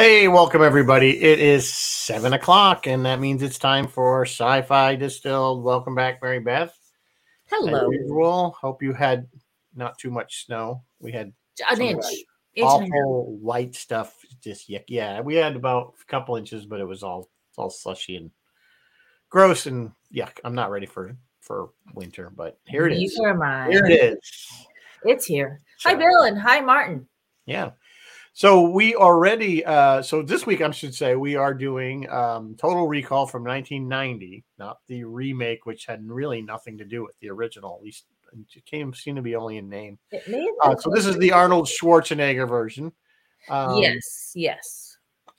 Hey, welcome everybody. It is seven o'clock, and that means it's time for Sci-Fi Distilled. Welcome back, Mary Beth. Hello. As usual, hope you had not too much snow. We had An inch. light- Inch and a half. awful light stuff. Just yuck. Yeah, we had about a couple inches, but it was all all slushy and gross and yuck. I'm not ready for for winter, but here it is. Neither am I. Here it is. It's here. Hi, So- Bill, and hi, Martin. Yeah. So we already uh so this week I should say we are doing um Total Recall from 1990, not the remake which had really nothing to do with the original. At least it came seemed to be only in name. Uh, so this is the Arnold Schwarzenegger version. Um, yes, yes.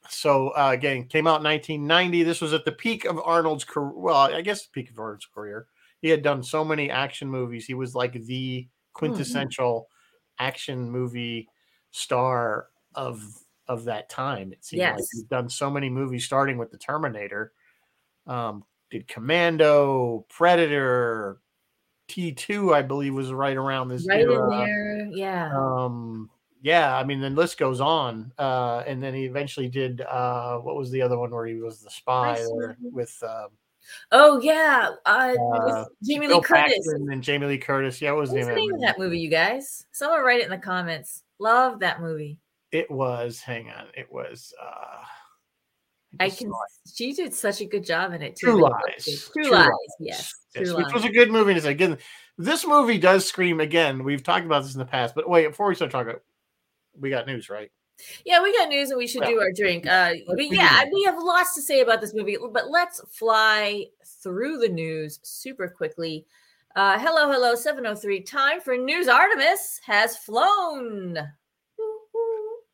So uh, again, came out in 1990. This was at the peak of Arnold's career. Well, I guess the peak of Arnold's career. He had done so many action movies. He was like the quintessential action movie star of of that time. It like Yes. he's done so many movies, starting with the Terminator. Um, did Commando, Predator, T2, I believe, was right around this Right era. in there. Yeah. Um, yeah, I mean, the list goes on. Uh, and then he eventually did uh, what was the other one where he was the spy with um, oh, yeah. Uh, uh, Jamie Bill Lee Curtis. Paxton and Jamie Lee Curtis. Yeah, what was What's the the name of that movie, you guys? Someone write it in the comments. Love that movie. It was. Hang on, it was. Uh, I can. it. She did such a good job in it too. True Lies. True, True Lies. Lies. Yes. Yes, True which Lies. was a good movie. It's again, this movie does scream again. We've talked about this in the past, but wait, before we start talking, we got news, right? Yeah, we got news and we should Yeah. do our drink. Uh, but yeah, we have lots to say about this movie, but let's fly through the news super quickly. Uh, hello, hello, 703. Time for news. Artemis has flown.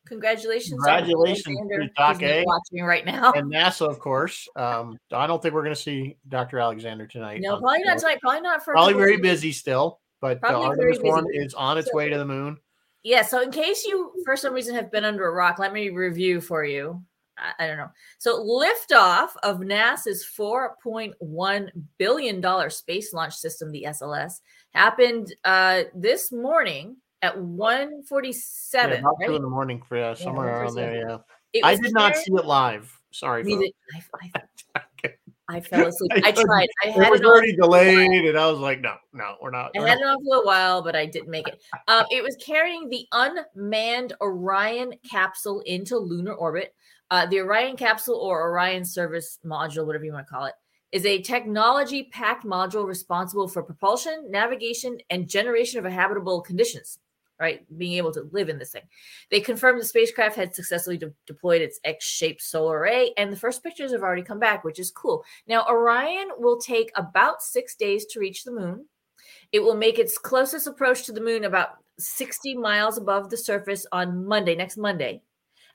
Congratulations. Congratulations, Alexander, Doc A. watching right now. And NASA, of course. Um, I don't think we're going to see Dr. Alexander tonight. No, probably not tonight. Probably not for Probably very busy still, but the very Artemis one is on its So- way to the moon. Yeah, so in case you for some reason have been under a rock, let me review for you. I, I don't know. So liftoff of NASA's $4.1 billion space launch system, the SLS, happened uh this morning at 147. Yeah, about two right? in the morning for yeah, somewhere around there. Yeah, I was did not see it live. Sorry. I, I, I fell asleep. I I tried. I It had was it on already delayed, and I was like, "No, no, we're not." I we're had not. it on for a while, but I didn't make it. Um, it was carrying the unmanned Orion capsule into lunar orbit. Uh, the Orion capsule or Orion service module, whatever you want to call it, is a technology packed module responsible for propulsion, navigation, and generation of habitable conditions. Right, being able to live in this thing. They confirmed the spacecraft had successfully de- deployed its X-shaped solar array, and the first pictures have already come back, which is cool. Now, Orion will take about six days to reach the moon. It will make its closest approach to the moon about 60 miles above the surface on Monday, next Monday.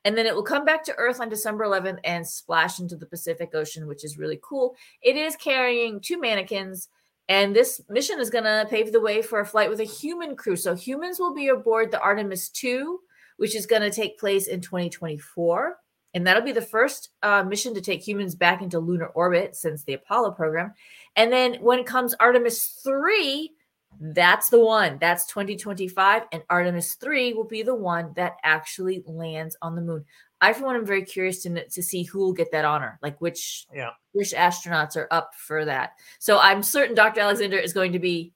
And then it will come back to Earth on December 11th and splash into the Pacific Ocean, which is really cool. It is carrying two mannequins, and this mission is going to pave the way for a flight with a human crew. So humans will be aboard the Artemis 2, which is going to take place in 2024. And that'll be the first uh, mission to take humans back into lunar orbit since the Apollo program. And then when it comes Artemis 3, that's the one. That's 2025. And Artemis 3 will be the one that actually lands on the moon. I, for one, am very curious to, to see who will get that honor, like which Yeah. which astronauts are up for that. So I'm certain Dr. Alexander is going to be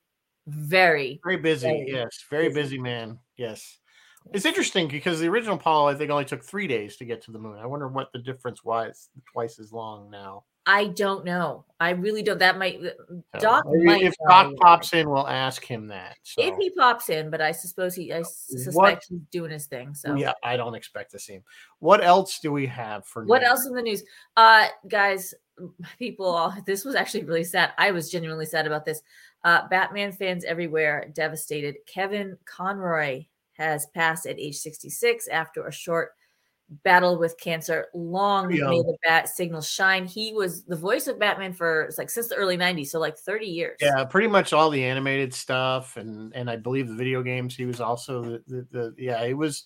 very Very busy. Very yes, very busy. busy man. Yes. It's interesting because the original Apollo, I think, only took three days to get to the moon. I wonder what the difference was. Twice as long now. I don't know. I really don't. That might So Doc might if. Doc pops in, we'll ask him that. So. if he pops in, but I suppose he I suspect What- he's doing his thing. So Yeah, I don't expect to see him. What else do we have for What news? else in the news? Uh guys, people this was actually really sad. I was genuinely sad about this. Uh Batman fans everywhere devastated. Kevin Conroy has passed at age 66 after a short battle with cancer. Long Young. may the bat signal shine. He was the voice of Batman for it's like since the early 90s, so like 30 years. Yeah, pretty much all the animated stuff, and and I believe the video games. He was also the the, the yeah. It was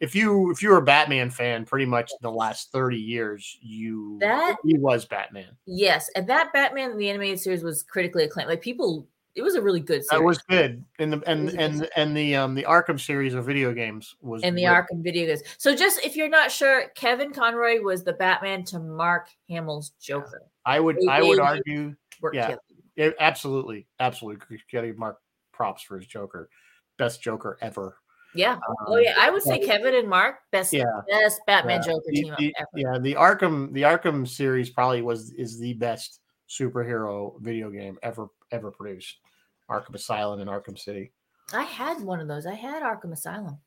if you if you were a Batman fan, pretty much the last thirty years, you That he was Batman. Yes, and that Batman the animated series was critically acclaimed. Like people it was a really good series. That was good. And the and was a good and and the um the Arkham series of video games was in the really- Arkham video games. So just if you're not sure, Kevin Conroy was the Batman to Mark Hamill's Joker. I would They I would argue Yeah. yeah, absolutely absolutely getting Mark props for his Joker, best Joker ever. Yeah. Oh Um, yeah, I would say Kevin and Mark best Yeah. best Batman Yeah. Joker The- team the- ever. yeah, the Arkham the Arkham series probably was is the best superhero video game ever ever produced. Arkham Asylum and Arkham City. I had one of those. I had Arkham Asylum.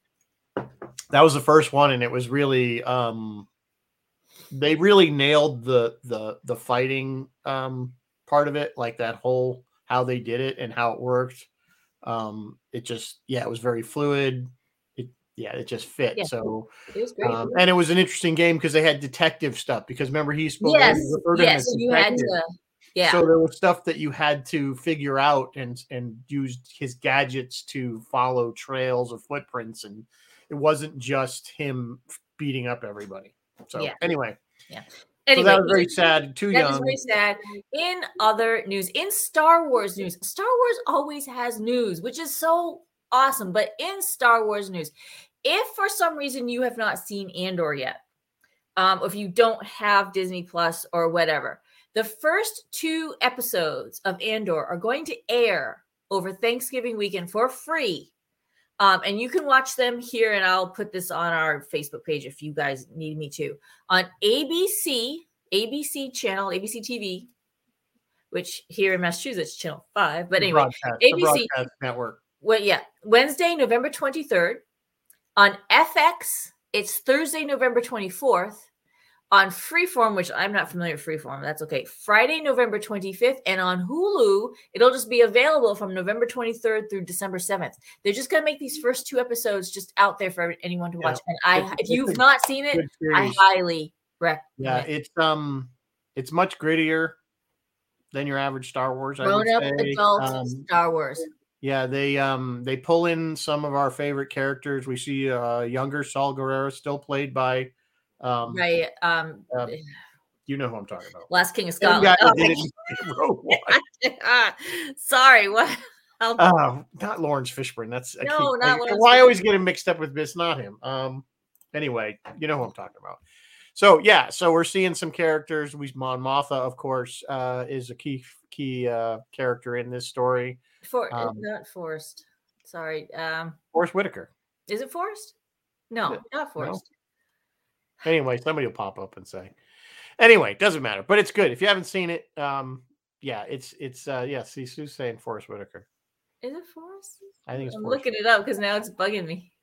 That was the first one, and it was really um they really nailed the the the fighting um part of it, like that whole how they did it and how it worked. Um it just yeah, it was very fluid. It yeah, it just fit. Yeah. So It was great. um, and it was an interesting game because they had detective stuff because remember he spoke yes, referred to him yes. You had to. Yeah. So there was stuff that you had to figure out and and used his gadgets to follow trails of footprints, and it wasn't just him beating up everybody. So Yeah. anyway, anyway, so that was very sad. Too That is young. very sad. In other news, in Star Wars news, Star Wars always has news, which is so awesome. But in Star Wars news, if for some reason you have not seen Andor yet, um, if you don't have Disney Plus or whatever, the first two episodes of Andor are going to air over Thanksgiving weekend for free. Um, and you can watch them here, and I'll put this on our Facebook page if you guys need me to on ABC, ABC channel, ABC TV, which here in Massachusetts, channel five. But anyway, ABC network. well, yeah, Wednesday, November 23rd. On FX, it's Thursday, November 24th. On Freeform, which I'm not familiar with Freeform, that's okay. Friday, November 25th. And on Hulu, it'll just be available from November 23rd through December 7th. They're just going to make these first two episodes just out there for anyone to Yeah. watch. And I, It's- if you've not seen it, I highly recommend Yeah, it's um, it's much grittier than your average Star Wars. Grown up adult Um, Star Wars. Yeah, they um they pull in some of our favorite characters. We see uh younger Saw Gerrera still played by um Right. Um, um, you know who I'm talking about. Last King of Scotland. Oh, that in Rogue One. Sorry, what? Oh, not Laurence Fishburne. That's No, keep- not I- Lawrence Why I always get him mixed up with this? Not him. Um. Anyway, you know who I'm talking about. So yeah, so we're seeing some characters. We Mon Mothma, of course, uh, is a key key uh, character in this story. For uh, um, not Forrest. Sorry. Um, Forrest Whitaker. is it Forrest? No, not Forrest. Anyway, somebody will pop up and say. Anyway, doesn't matter, but it's good if you haven't seen it. Um, yeah, it's it's uh, yeah. See, Sue's saying Forrest Whitaker. Is it Forrest? I think it's I'm looking it up because now it's bugging me.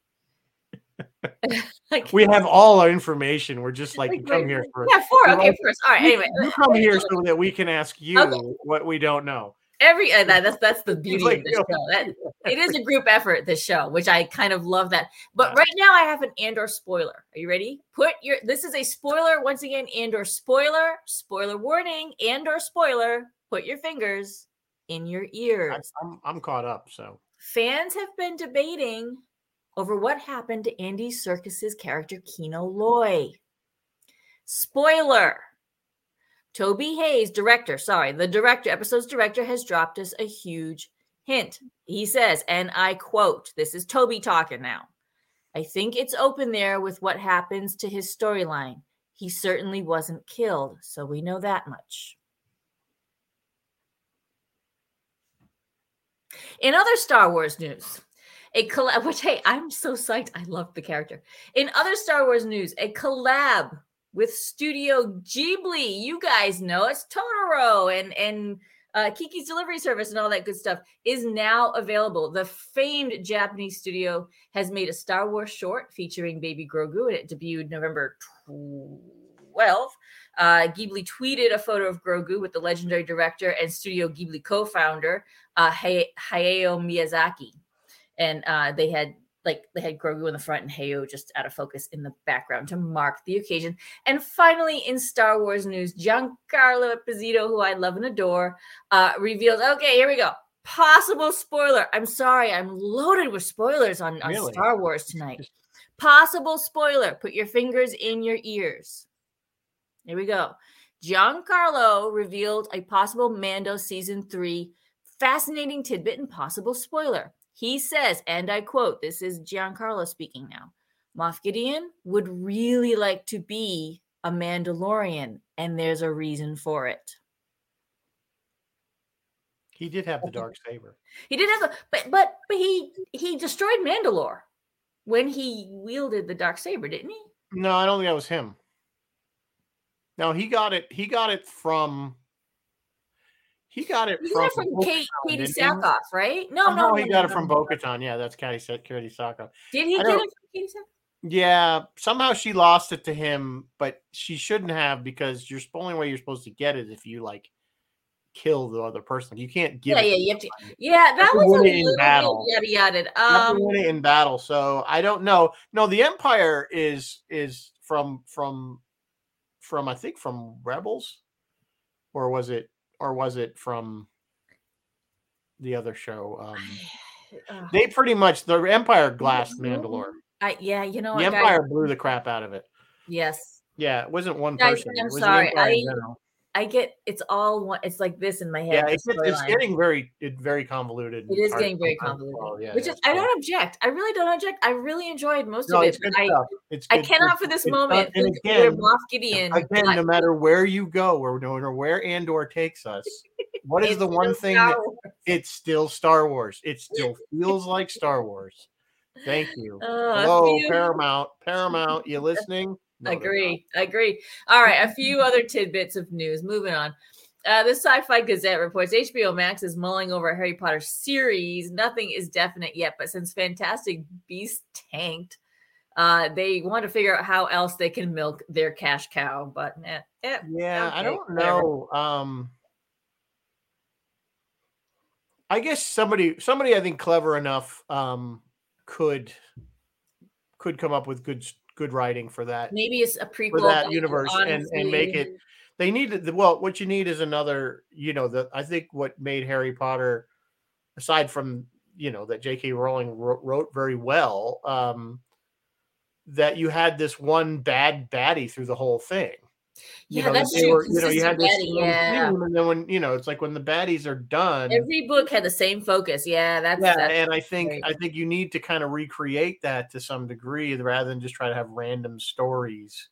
We have all our information. We're just like, like, come wait, here for yeah, four. Okay, Forrest. All right. Anyway, you come here so that we can ask you Okay. what we don't know. Every uh, that, that's that's the beauty like, of this show. That it is a group effort. This show, which I kind of love that. But Yeah. right now, I have an Andor spoiler. Are you ready? Put your. This is a spoiler once again. Andor spoiler. Spoiler warning. Andor spoiler. Put your fingers in your I, ears. I'm I'm caught up. So Fans have been debating over what happened to Andy Serkis's character Kino Loy. Spoiler. Toby Haynes, director, sorry, the director, episode's director, has dropped us a huge hint. He says, and I quote, this is Toby talking now. I think it's open there with what happens to his storyline. He certainly wasn't killed, so we know that much. In other Star Wars news, a collab, which hey, I'm so psyched. I love the character. In other Star Wars news, a collab with Studio Ghibli. You guys know it's Totoro and and uh, Kiki's Delivery Service and all that good stuff is now available. The famed Japanese studio has made a Star Wars short featuring Baby Grogu, and it debuted November 12th. Uh, Ghibli tweeted a photo of Grogu with the legendary director and Studio Ghibli co-founder uh, Hay- Hayao Miyazaki, and uh, they had like they had Grogu in the front and Hayao just out of focus in the background to mark the occasion. And finally, in Star Wars news, Giancarlo Esposito, who I love and adore, uh, reveals. Okay, here we go. Possible spoiler. I'm sorry, I'm loaded with spoilers on, on Really? Star Wars tonight. Possible spoiler. Put your fingers in your ears. Here we go. Giancarlo revealed a possible Mando season three Fascinating tidbit and possible spoiler. He says, and I quote, this is Giancarlo speaking now Moff Gideon would really like to be a Mandalorian, and there's a reason for it. He did have the dark saber. He did have a, but but but he he destroyed Mandalore when he wielded the dark saber, didn't he? No, I don't think that was him. No, he got it. He got it from. He got it He from, from Kate, Katee? Sackhoff, right? No, no, he no, got no, it from no. Bo-Katan. Yeah, that's Katee Sa- Katee Sackhoff. Did he get it from Katee Sackhoff? Yeah, somehow she lost it to him, but she shouldn't have because you're the only way you're supposed to get it if you like kill the other person. You can't give Yeah, it yeah, to you have to. Yeah, that was a it in little battle. yada yada. You have to Um, win it in battle. So I don't know. No, the Empire is is from from from I think from Rebels, or was it or was it from the other show? Um, uh, they pretty much the Empire glassed Mhm. Mandalore. I, yeah, you know The? Empire blew the crap out of it. Yes, Yeah, it wasn't one person. I'm sorry, The Empire in I-. I get it's all one. It's like this in my head. Yeah, it's, it's, getting very it, very convoluted. It is getting very convoluted. Yeah, which yeah, is I don't object. I really don't object. I really enjoyed most No, of it's it. I I cannot for this moment done- and again, Moff Gideon. again, no matter where you go, or no matter where Andor takes us, what is the one thing that it's still Star Wars? It still feels like Star Wars. Thank you. Uh, a Hello, Paramount. Paramount, you listening? No, they're not. agree. Agree. All right, a few other tidbits of news. Moving on. Uh, the Sci-Fi Gazette reports HBO Max is mulling over a Harry Potter series. Nothing is definite yet, but since Fantastic Beasts tanked, uh, they want to figure out how else they can milk their cash cow. But eh, eh, Yeah, I don't whatever. know. Um I guess somebody somebody I think clever enough um could could come up with good good writing for that. maybe it's a prequel for that universe and- and make it- They need well what you need is another, you know, the I think what made Harry Potter aside from, you know, that J.K. Rowling wrote, wrote very well, um that you had this one bad baddie through the whole thing. You Yeah, know, that's they true. were- you know, you had this baddie, yeah. and then when you know, it's like when the baddies are done. Every book had the same focus. Yeah, that's, yeah, that's and I think great. I think you need to kind of recreate that to some degree rather than just try to have random stories.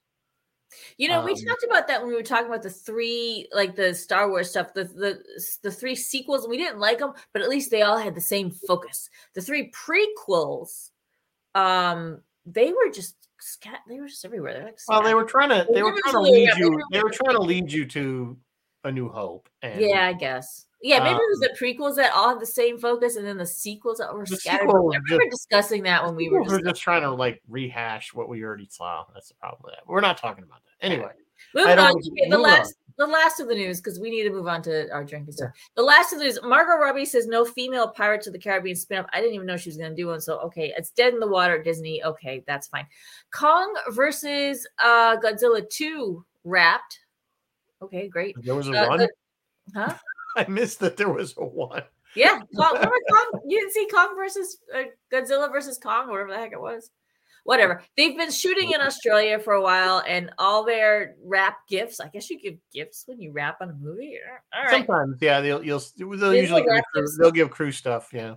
You know, we Um, talked about that when we were talking about the three, like the Star Wars stuff, the the the three sequels. We didn't like them, but at least they all had the same focus. The three prequels, um, they were just scat. They were just everywhere. They're like Well, they were trying to They they were never trying to lead yeah, you. They were trying to lead you to a New Hope. And yeah, I guess. Yeah, maybe it was Um, the prequels that all had the same focus, and then the sequels that were scattered. I remember just- discussing that when we were. Just, just trying to like rehash what we already saw. That's the problem with that. We're not talking about that anyway. Moving on, okay, the move last the last of the news because we need to move on to our drinking stuff. The last of the news: Margot Robbie says no female Pirates of the Caribbean spinoff. I didn't even know she was going to do one. So okay, it's dead in the water. Disney. Okay, that's fine. Kong versus uh Godzilla two wrapped. Okay, great. There was a Uh, one. the- huh? I missed that there was a one. Yeah, Kong, Kong? You didn't see Kong versus uh, Godzilla versus Kong, or whatever the heck it was. Whatever. They've been shooting in Australia for a while, and all their wrap gifts. I guess you give gifts when you wrap on a movie. All right. Sometimes, yeah, they'll you'll they'll usually give crew, they'll give crew stuff. Yeah.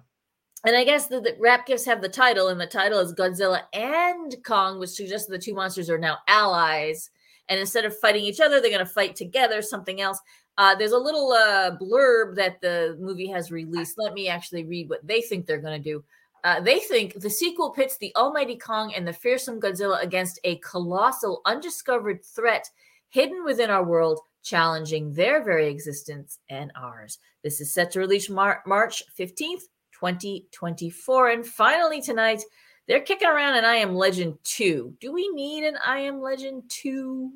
And I guess the, the wrap gifts have the title, and the title is Godzilla and Kong, which suggests the two monsters are now allies. And instead of fighting each other, they're going to fight together, something else. Uh, there's a little uh, blurb that the movie has released. Let me actually read what they think they're going to do. Uh, they think the sequel pits the almighty Kong and the fearsome Godzilla against a colossal, undiscovered threat hidden within our world, challenging their very existence and ours. This is set to release Mar- March 15th, 2024. And finally, tonight, they're kicking around an I Am Legend 2. Do we need an I Am Legend 2?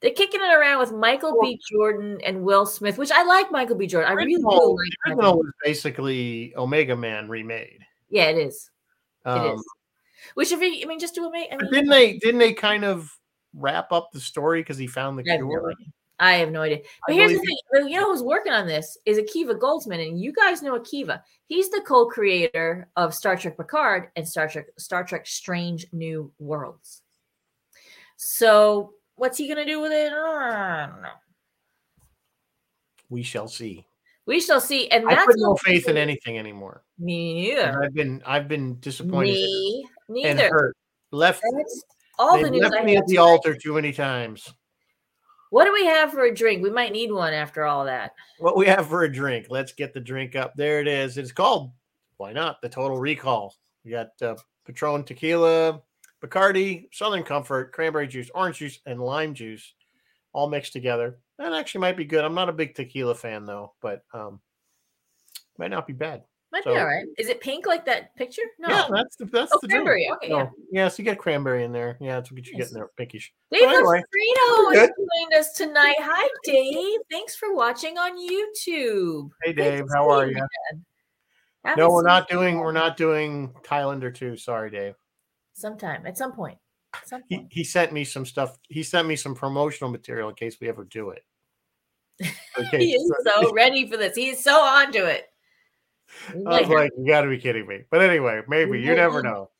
They're kicking it around with Michael B. Jordan and Will Smith, which I like Michael B. Jordan. I really do like the original was basically Omega Man remade. Yeah, it is. It Um, is. Which, if he, I mean, just do a I mean, didn't they didn't they kind of wrap up the story because he found the I cure? I have no idea. But I here's the thing: you know who's working on this is Akiva Goldsman, and you guys know Akiva. He's the co-creator of Star Trek Picard and Star Trek Star Trek Strange New Worlds. So what's he gonna do with it? I don't know. We shall see. We shall see. And I that's put no faith in anything anymore. Me neither. I've been I've been disappointed Me neither. and hurt. Left, That's all the news left I me at the tonight. altar too many times. What do we have for a drink? We might need one after all that. What we have for a drink? Let's get the drink up. There it is. It's called why not the Total Recall. We got uh, Patron tequila, Bacardi, Southern Comfort, cranberry juice, orange juice, and lime juice, all mixed together. That actually might be good. I'm not a big tequila fan though, but um, might not be bad. Might So- be all right. Is it pink like that picture? No. Yeah, that's the that's oh, the drink. cranberry. Okay, yeah. So, yeah, so you get cranberry in there. Yeah, that's what you get in there, pinkish. Dave anyway, Alfredo good. has joined us tonight. Hi, Dave. Thanks for watching on YouTube. Hey Dave, to how are you, you? man. Haven't No, we're not you in a doing we're not doing Highlander 2. Sorry, Dave. Sometime, at some point. At some He, point. he sent me some stuff. He sent me some promotional material in case we ever do it. Okay. He is so ready for this. He is so onto it. I was like, you got to be kidding me. But anyway, maybe you never know.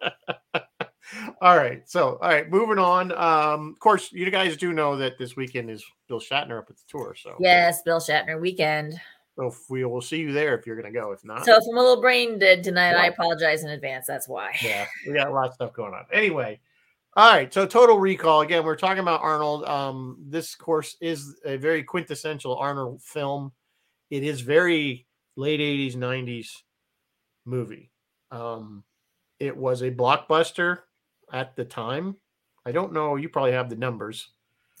all right. So, all right, moving on. Um, of course, you guys do know that this weekend is Bill Shatner up at the tour. So, Yes, Bill Shatner weekend. So if we will see you there if you're going to go. If not, So if I'm a little brain dead tonight, I apologize in advance. That's why. yeah, we got a lot of stuff going on. Anyway, all right. So, Total Recall again. We're talking about Arnold. Um, this course is a very quintessential Arnold film. It is very late '80s, '90s movie. Um, it was a blockbuster at the time. I don't know. You probably have the numbers.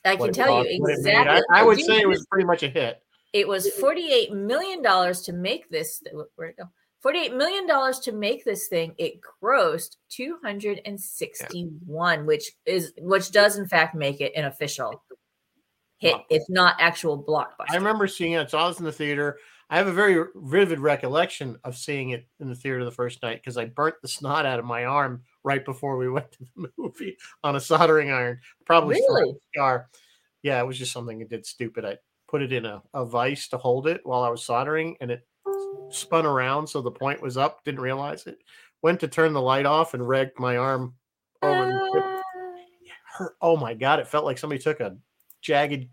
I can tell you what it made. exactly. I, I would say it was pretty much a hit. It was $48 million to make this. Where'd it go? $48 million to make this thing. It grossed 261, which is which does in fact make it an official hit, Blockbuster. if not actual blockbuster. I remember seeing it. I saw this in the theater. I have a very vivid recollection of seeing it in the theater the first night because I burnt the snot out of my arm right before we went to the movie on a soldering iron. Probably still Really? a scar. Yeah, it was just something I did stupid. I put it in a, a vice to hold it while I was soldering and it spun around so the point was up. Didn't realize it. Went to turn the light off and wrecked my arm over the. Uh, Hurt. Oh my god! It felt like somebody took a jagged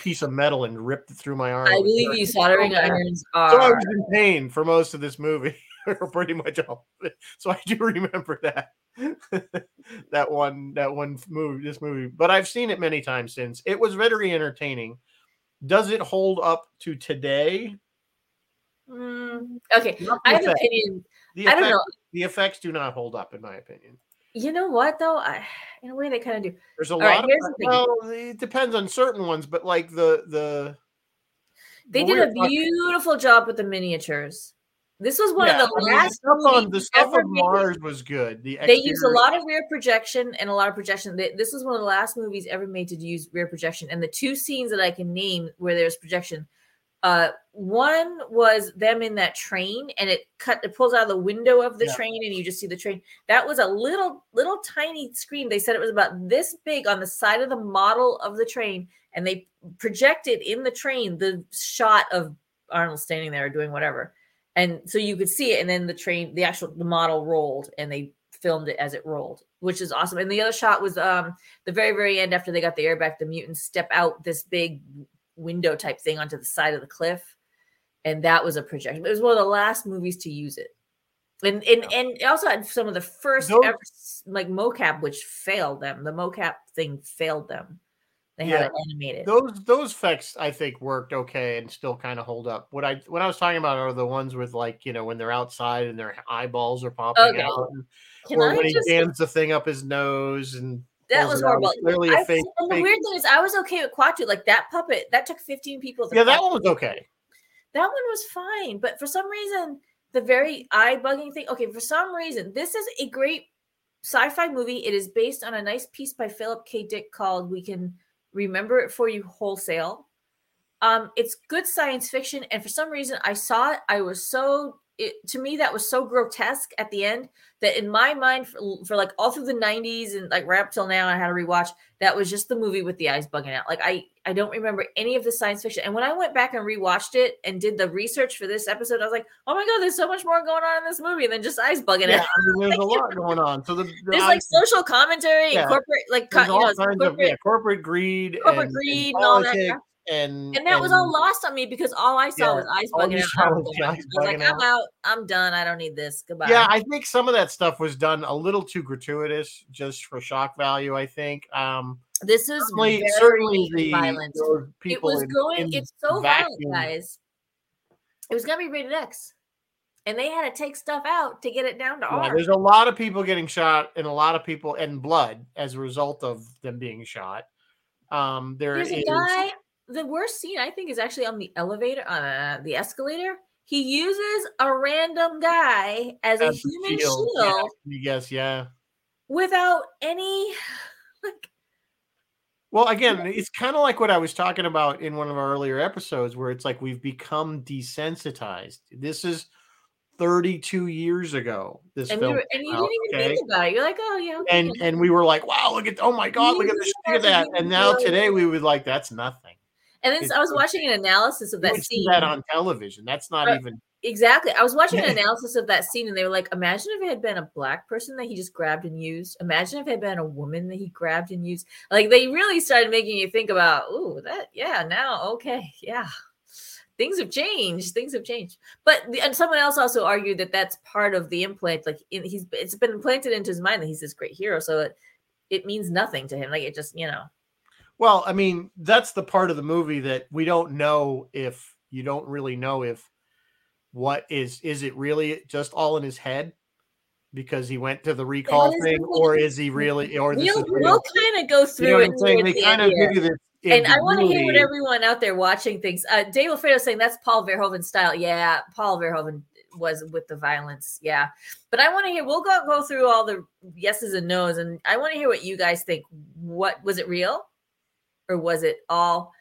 piece of metal and ripped it through my arm. I believe you soldering irons So I was in pain for most of this movie, or pretty much all of it. So I do remember that that one that one movie, this movie. But I've seen it many times since. It was very entertaining. Does it hold up to today? Mm, okay. I have an effects. opinion. The I don't know. The effects do not hold up, in my opinion. You know what though? I in a way they kind of do. There's a right, lot the of well, it depends on certain ones, but like the the They did a talking- beautiful job with the miniatures. This was one Yeah, of the I mean, last stuff on movies the stuff on made- Mars was good. The They used a lot of rear projection and a lot of projection. This was one of the last movies ever made to use rear projection. And the two scenes that I can name where there's projection, uh, one was them in that train, and it cut. It pulls out of the window of the Yeah. train, and you just see the train. That was a little, little tiny screen. They said it was about this big on the side of the model of the train, and they projected in the train the shot of Arnold standing there doing whatever and so you could see it and then the train the actual the model rolled and they filmed it as it rolled which is awesome. And the other shot was um the very very end after they got the airbag the mutants step out this big window type thing onto the side of the cliff and that was a projection. It was one of the last movies to use it. And and, and it also had some of the first Those- ever like mocap which failed them. The mocap thing failed them they had Yeah. it animated those those effects I think worked okay and still kind of hold up. What I what I was talking about are the ones with like you know when they're outside and their eyeballs are popping Okay. out, and, or I when he jams the thing up his nose and that was horrible. Clearly a fake. and the fake- weird thing is, I was okay with Kuato. Like that puppet, that took 15 people. the yeah, that one was okay. that one was fine. But for some reason, the very eye bugging thing. Okay, for some reason, this is a great sci-fi movie. It is based on a nice piece by Philip K. Dick called "We Can Remember It for You Wholesale." Um, it's good science fiction, and for some reason, I saw it. I was so it, to me that was so grotesque at the end that in my mind for, for like all through the 90s and like right up till now i had to rewatch that was just the movie with the eyes bugging out like i i don't remember any of the science fiction and when i went back and rewatched it and did the research for this episode i was like oh my god there's so much more going on in this movie than just eyes bugging Yeah, out there's a lot going on. So the, the there's I- like social commentary Yeah. and corporate like co- you all know kinds of corporate, yeah, corporate greed, corporate and, greed and and all that. And and that was all lost on me because all I saw Yeah, was eyes bugging out. was I was like, bugging I'm out. I'm done. I don't need this. Goodbye. Yeah, I think some of that stuff was done a little too gratuitous just for shock value. I think. Um, this is certainly, very certainly the violent. It was in- going. in It's so vacuum- violent, guys. It was gonna be rated X, and they had to take stuff out to get it down to Yeah, R. there's a lot of people getting shot and a lot of people and blood as a result of them being shot. Um, there There's a guy. The worst scene I think is actually on the elevator, uh, the escalator. He uses a random guy as a as the human shield, shield, Yes, yeah. without any like. Well, again, it's kind of like what I was talking about in one of our earlier episodes, where it's like we've become desensitized. This is 32 years ago. This And, we film, were, and you out, didn't even okay? think about it. You're like, oh yeah, okay, and and we were like, wow, look at oh my god, look at this, look at that. And now today we would like that's nothing. And then I was watching an analysis of that scene. that on television. That's not Right. even exactly. I was watching an analysis of that scene, and they were like, "Imagine if it had been a black person that he just grabbed and used. Imagine if it had been a woman that he grabbed and used. Like they really started making you think about, oh, that yeah, now okay, yeah." Things have changed. Things have changed. But the, and someone else also argued that that's part of the implant. Like in, he's, it's been implanted into his mind that he's this great hero. So it, it means nothing to him. Like it just, you know, Well, I mean, that's the part of the movie that we don't know if you don't really know if what is is it really just all in his head because he went to the recall is thing, or is he really, or this we'll, we'll kind of go through You know it. I'm saying? They the kind of give you this. and I want to hear what everyone out there watching thinks. Uh, Dave Alfredo saying that's Paul Verhoeven style. Yeah, Paul Verhoeven was with the violence. Yeah, but I want to hear. We'll go go through all the yeses and nos, and I want to hear what you guys think. What was it real, or was it all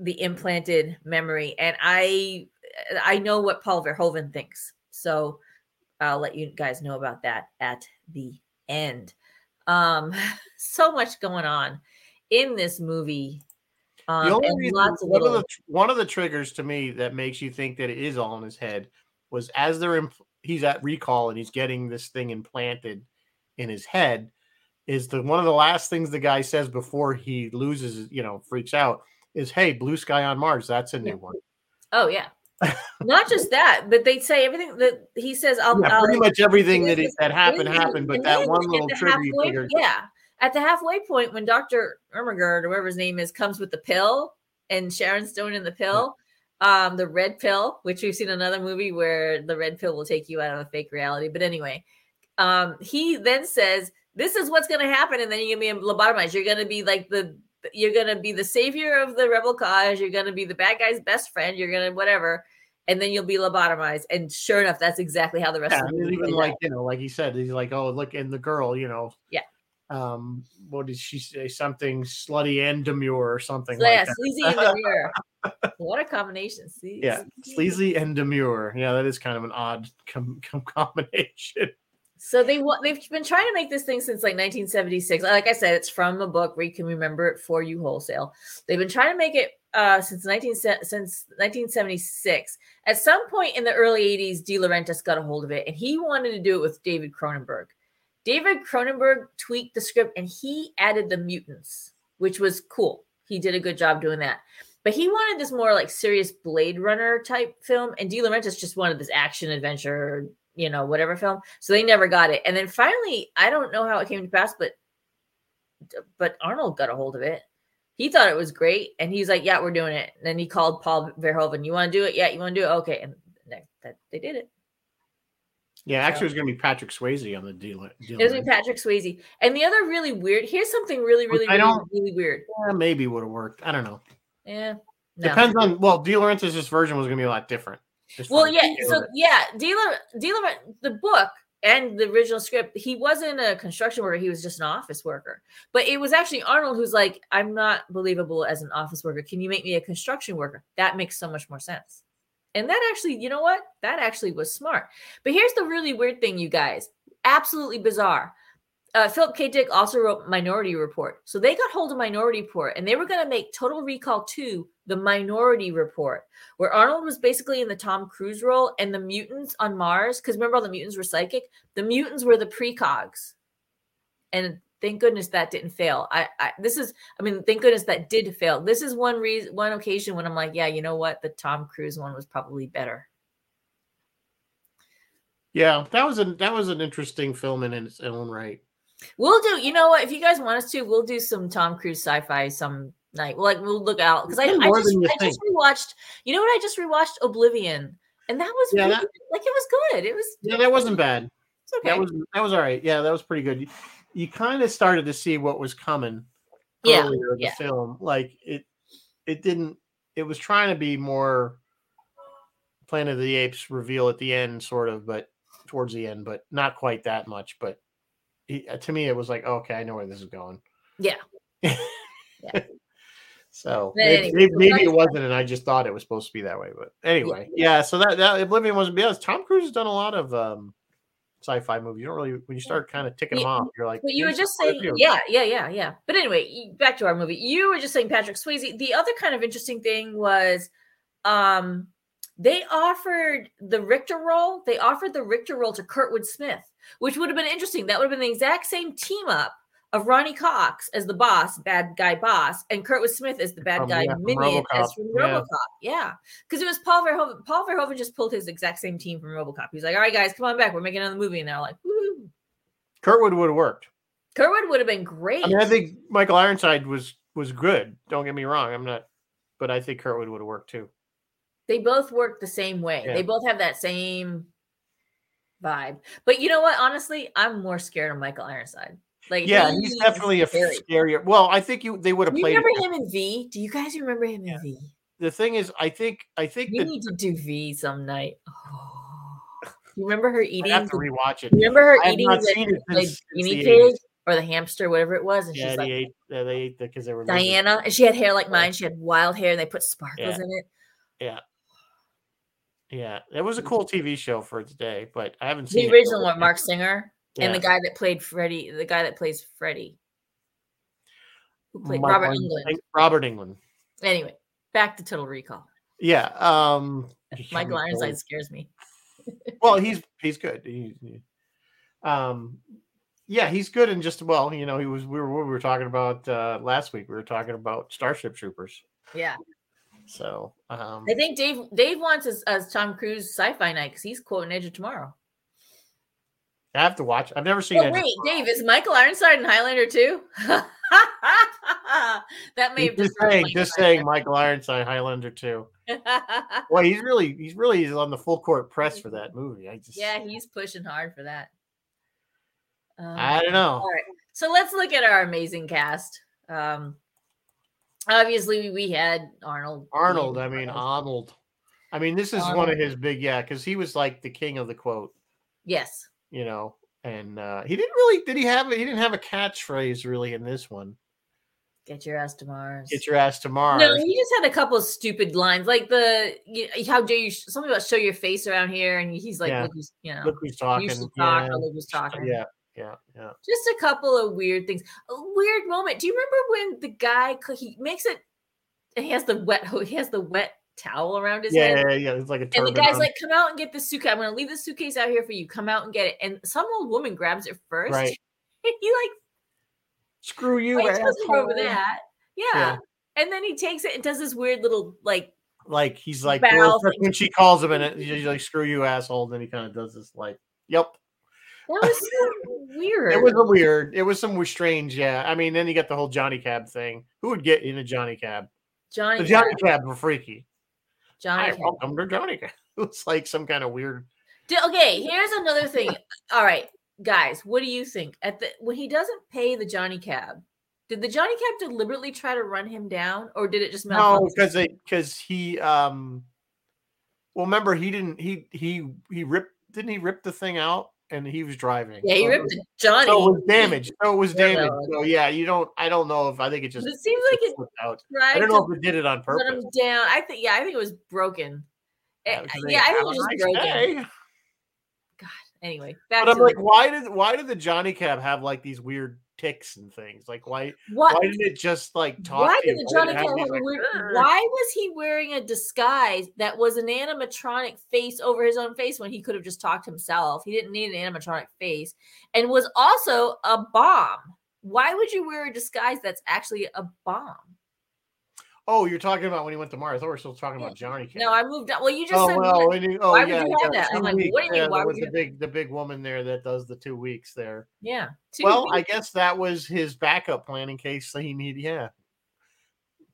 the implanted memory? And I I know what Paul Verhoeven thinks, so I'll let you guys know about that at the end. Um, so much going on in this movie. Um, the only reason, lots of one, little, of the, one of the triggers to me that makes you think that it is all in his head was as they're he's at recall and he's getting this thing implanted in his head is the one of the last things the guy says before he loses you know freaks out is hey blue sky on mars that's a new Yeah. one oh yeah, not just that, but they say everything that he says. I'll, yeah, I'll pretty much everything that, is that happened happened but that one little the trigger you figured yeah, at the halfway point when Doctor Ermagerd or whatever his name is comes with the pill and Sharon Stone in the pill. Um, the red pill, which we've seen another movie where the red pill will take you out of a fake reality. But anyway, um, he then says, "This is what's going to happen," and then you're going to be lobotomized. You're going to be like the you're going to be the savior of the rebel cause. You're going to be the bad guy's best friend. You're going to whatever, and then you'll be lobotomized. And sure enough, that's exactly how the rest yeah, of the movie even like out. you know like he said he's like oh look and the girl you know Yeah. um what did she say something slutty and demure or something So, like yeah, that sleazy and demure. what a combination! See, Yeah, sleazy and demure. Yeah, that is kind of an odd com- com- combination. So they they've been trying to make this thing since like 1976. Like I said, it's from a book where you can remember it for you wholesale. They've been trying to make it uh, since 19 since 1976. At some point in the early 80s, De Laurentiis got a hold of it, and he wanted to do it with David Cronenberg. David Cronenberg tweaked the script, and he added the mutants, which was cool. He did a good job doing that. But he wanted this more like serious Blade Runner type film, and De Laurentiis just wanted this action adventure, you know, whatever film. So they never got it. And then finally, I don't know how it came to pass, but but Arnold got a hold of it. He thought it was great, and he's like, "Yeah, we're doing it." And then he called Paul Verhoeven. You want to do it? Yeah, you want to do it? Okay, and that, that they did it. Yeah, actually, it was going to be Patrick Swayze on the deal. deal It was Patrick Swayze. And the other really weird. Here's something really, really, I really, don't- really weird. Yeah, maybe would have worked. I don't know. Yeah. No. Depends on. Well, De Laurentiis' version was going to be a lot different. Just Well, yeah. So yeah, dealer, dealer, the book and the original script. He wasn't a construction worker. He was just an office worker. But it was actually Arnold who's like, "I'm not believable as an office worker. Can you make me a construction worker?" That makes so much more sense. And that actually, you know what? That actually was smart. But here's the really weird thing, you guys. Absolutely bizarre. Uh, Philip K. Dick also wrote Minority Report. So they got hold of Minority Report and they were going to make Total Recall 2 the Minority Report, where Arnold was basically in the Tom Cruise role and the mutants on Mars. Because remember, all the mutants were psychic? The mutants were the precogs. And thank goodness that didn't fail. I, I this is I mean thank goodness that did fail. This is one reason one occasion when I'm like, yeah, you know what? The Tom Cruise one was probably better. Yeah, that was an that was an interesting film in its own right. We'll do, you know what? If you guys want us to, we'll do some Tom Cruise sci-fi some night. Well, like we'll look out because I, I, just, I just rewatched. You know what? I just rewatched Oblivion, and that was yeah, that, like it was good. It was yeah, that wasn't bad. It's okay. That was that was all right. Yeah, that was pretty good. You, you kind of started to see what was coming yeah, earlier in yeah. the film. Like it, it didn't. It was trying to be more Planet of the Apes reveal at the end, sort of, but towards the end, but not quite that much. But he, uh, to me, it was like, oh, okay, I know where this is going. Yeah. yeah. So maybe, anyway, maybe, it wasn't, and I just thought it was supposed to be that way. But anyway, yeah. yeah so that, that Oblivion wasn't because Tom Cruise has done a lot of um, sci-fi movies. You don't really when you start kind of ticking yeah, them off, you're like. But you were just saying, yeah, yeah, yeah, yeah. But anyway, back to our movie. You were just saying Patrick Swayze. The other kind of interesting thing was, um, they offered the Richter role. They offered the Richter role to Kurtwood Smith, which would have been interesting. That would have been the exact same team up of Ronny Cox as the boss, bad guy boss, and Kurtwood Smith as the bad guy yeah, minion from as from RoboCop. Yeah, because yeah. it was Paul Verhoeven. Paul Verhoeven just pulled his exact same team from RoboCop. He's like, "All right, guys, come on back. We're making another movie," and they're like, "Woo!" Kurtwood would have worked. Kurtwood would have been great. I mean, I think Michael Ironside was was good. Don't get me wrong. I'm not, but I think Kurtwood would have worked too. They both work the same way. Yeah. They both have that same vibe. But you know what? Honestly, I'm more scared of Michael Ironside. Like, yeah, he's, he's definitely scary. a scarier. Well, I think you they would have played. Remember him in V? Do you guys remember him yeah. in V? The thing is, I think I think we need to do V some night. Oh. You remember her eating? I have to rewatch it. Remember her I eating the guinea pig or the hamster, whatever it was, and yeah, she's they like, ate, yeah, they ate because the, they were Diana, and she had hair like mine. She had wild hair, and they put sparkles yeah. in it. Yeah. Yeah, it was a cool TV show for today, but I haven't seen the original one. Marc Singer yeah. and the guy that played Freddy, the guy that plays Freddy, who played Robert Englund. Robert Englund. Anyway, back to Total Recall. Yeah, um, Michael Ironside scares me. well, he's he's good. He, he, um, yeah, he's good and just well, you know, he was we were we were talking about uh last week. We were talking about Starship Troopers. Yeah. So um, I think Dave Dave wants us as Tom Cruise sci-fi night because he's quoting Edge of Tomorrow. I have to watch. I've never seen oh, it. Wait, Dave, is Michael Ironside in Highlander too? that may have just saying, just saying, Michael Ironside Highlander too. well, he's really, he's really he's on the full court press for that movie. I just, yeah, he's pushing hard for that. Um, I don't know. All right, so let's look at our amazing cast. Um, obviously we had Arnold. Arnold, I mean Arnold. I mean, this is Arnold. one of his big, yeah, because he was like the king of the quote. Yes. You know, and uh he didn't really did he have he didn't have a catchphrase really in this one. Get your ass to Mars. Get your ass to Mars. No, he just had a couple of stupid lines, like the you, how dare you something about show your face around here, and he's like, yeah. look who's you know, look who's talking. talk, yeah. look who's talking. Yeah, yeah, yeah. Just a couple of weird things. A weird moment. Do you remember when the guy he makes it? He has the wet. He has the wet towel around his yeah, head. Yeah, yeah, it's like a. And the guy's on. like, "Come out and get the suitcase. I'm going to leave the suitcase out here for you. Come out and get it." And some old woman grabs it first. Right. And he like, screw you. over that. Yeah. yeah. And then he takes it and does this weird little like. Like he's like when she calls him and he's like, "Screw you, asshole." And then he kind of does this like, "Yep." That was so weird. It was a weird. It was some strange. Yeah. I mean, then you got the whole Johnny Cab thing. Who would get in a Johnny Cab? Johnny. The Johnny Cab were freaky. Johnny. Hi, welcome to Johnny It's like some kind of weird. Okay, here's another thing. All right, guys, what do you think? At the when he doesn't pay the Johnny Cab, did the Johnny Cab deliberately try to run him down, or did it just no? Because because he um. Well, remember he didn't he he he ripped didn't he rip the thing out and he was driving. Yeah, he so ripped Johnny. So it was damaged. So it was damaged. So yeah, you don't. I don't know if I think it just. it seems like it out. I don't know if it did it on purpose. Let him down. I think. Yeah, I think it was broken. Yeah, it, yeah I think it was just broken. Day. God. Anyway, but I'm like, the- why did why did the Johnny Cab have like these weird ticks and things. Like why what? why didn't it just like talk? Why did the Johnny like, weird, why was he wearing a disguise that was an animatronic face over his own face when he could have just talked himself? He didn't need an animatronic face and was also a bomb. why would you wear a disguise that's actually a bomb? Oh, you're talking about when he went to Mars. Oh, I thought we are still talking about Johnny. Cash. No, I moved on. Well, you just oh, said well, when you, oh, why yeah, would you have yeah, that? I'm like, weeks. what do you mean? Yeah, Why would was you? the big the big woman there that does the two weeks there. Yeah. two well, I guess that was his backup plan in case he needed. Yeah,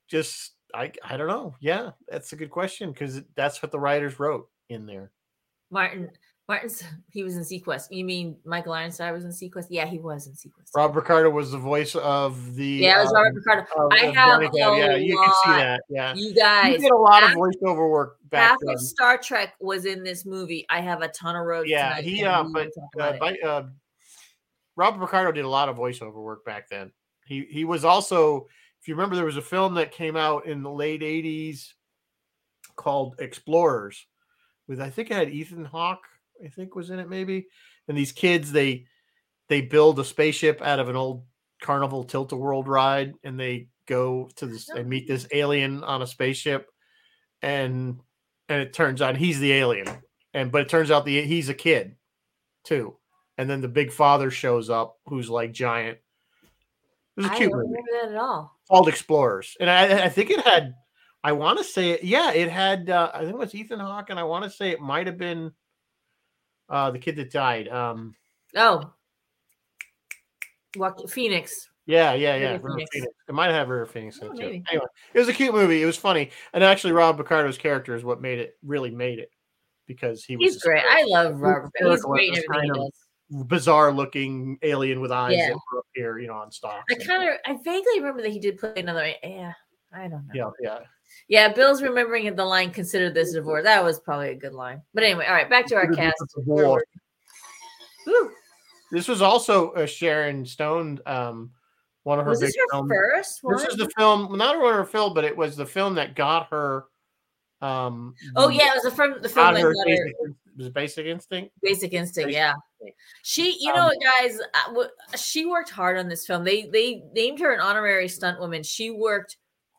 just I I don't know. Yeah, that's a good question because that's what the writers wrote in there. Martin. Martin's he was in seaQuest. You mean Michael Ironside was in seaQuest? Yeah, he was in seaQuest. Rob Picardo was the voice of the. yeah, it was um, Robert Picardo. of- I of have a Yeah, you can see that. Yeah, You guys you did a lot of voiceover work back half then. of Star Trek was in this movie. I have a ton of roads. Yeah, he, uh, but, Uh, by, uh, Robert Picardo did a lot of voiceover work back then. He he was also, if you remember, there was a film that came out in the late '80s called Explorers, with I think it had Ethan Hawke. I think was in it maybe, and these kids they they build a spaceship out of an old carnival Tilt-A-Whirl ride, and they go to this and meet this alien on a spaceship, and and it turns out he's the alien, and but it turns out the he's a kid too, and then the big father shows up who's like giant. It was a I cute don't movie remember that at all. called Explorers, and I, I think it had. I want to say it. Yeah, it had. Uh, I think it was Ethan Hawke, and I want to say it might have been uh, the kid that died. Um, Oh, Joaquin Phoenix. yeah, yeah, yeah. Phoenix. Phoenix. It might have River Phoenix in Oh, it too. maybe. Anyway, it was a cute movie. It was funny, and actually, Rob Picardo's character is what made it really made it because he was He's great. I love Robert. He's great in at this everything he kind of bizarre looking alien with eyes Yeah. that were up here, you know, on stalks. I kind of, I vaguely remember that he did play another. Yeah, I don't know. yeah, yeah. Yeah, Bill's remembering the line "Consider this a divorce." That was probably a good line. But anyway, all right, back to our cast. this a divorce. Woo. This was also a Sharon Stone, um, one of her Was big films. first one? This is the film, not her film, but it was the film that got her. Um, oh yeah, it was the film. The film that her got her basic, was it Basic Instinct. Basic Instinct. Basic Yeah, Instinct. she. You Um, know what, guys? uh, She worked hard on this film. They they named her an honorary stunt woman. She worked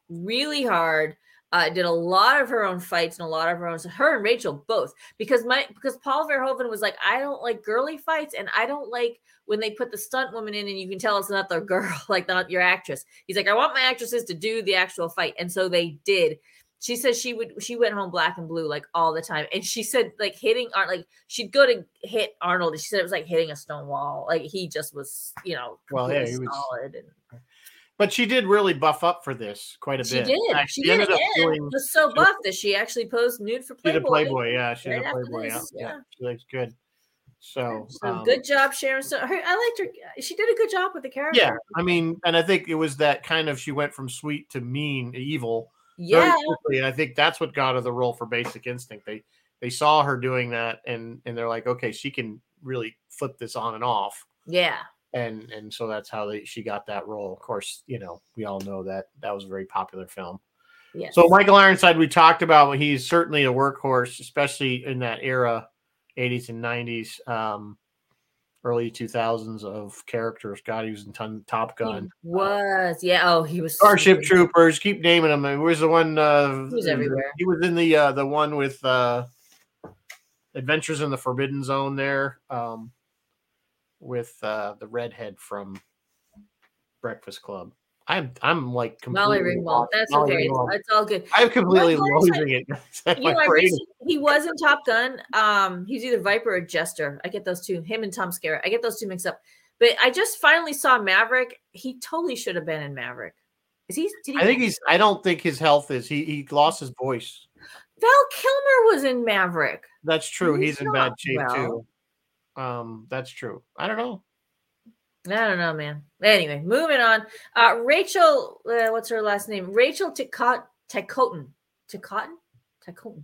really hard. Uh, did a lot of her own fights and a lot of her own. Her and Rachel both because my because Paul Verhoeven was like, I don't like girly fights and I don't like when they put the stunt woman in and you can tell it's not their girl, like not your actress. He's like, I want my actresses to do the actual fight, and so they did. She says she would she went home black and blue like all the time, and she said like hitting Ar like she'd go to hit Arnold, and she said it was like hitting a stone wall. Like he just was, you know, Well, yeah, he was- solid and But she did really buff up for this quite a bit. she bit. did. Like, She did. ended up doing. was so buff that she actually posed nude for She did Playboy. Playboy, yeah. She right did after Playboy, yeah, yeah. yeah. She looks good. So, So um, good job, Sharon. So her, I liked her. She did a good job with the character. Yeah, I mean, and I think it was that kind of she went from sweet to mean, evil, yeah. quickly, and I think that's what got her the role for Basic Instinct. They they saw her doing that, and and they're like, okay, she can really flip this on and off, Yeah. And and so that's how they she got that role. Of course, you know, we all know that that was a very popular film. Yes. So Michael Ironside, we talked about, he's certainly a workhorse, especially in that era, 80s and 90s, um, early 2000s of characters. God, he was in ton, Top He Gun, was. Yeah. Oh, he was. Starship Troopers. Keep naming them. Who was the one? Uh, He was everywhere. He was in the uh, the one with uh, Adventures in the Forbidden Zone there, um, with uh, the redhead from Breakfast Club. I'm I'm like Molly Ringwald. That's Molly okay. Ringwald. It's, all good. I'm completely losing it. You know, I he was in Top Gun. Um, he's either Viper or Jester. I get those two. Him and Tom Skerritt. I get those two mixed up. But I just finally saw Maverick. He totally should have been in Maverick. Is he? Did he? I think he's. I don't think his health is. He he lost his voice. Val Kilmer was in Maverick. That's true. He's He's in bad shape well. too. Um, that's true. I don't know. I don't know, man. Anyway, moving on. Uh, Rachel, uh, what's her last name? Rachel Ticotin. Ticotin. Ticotin? Ticotin.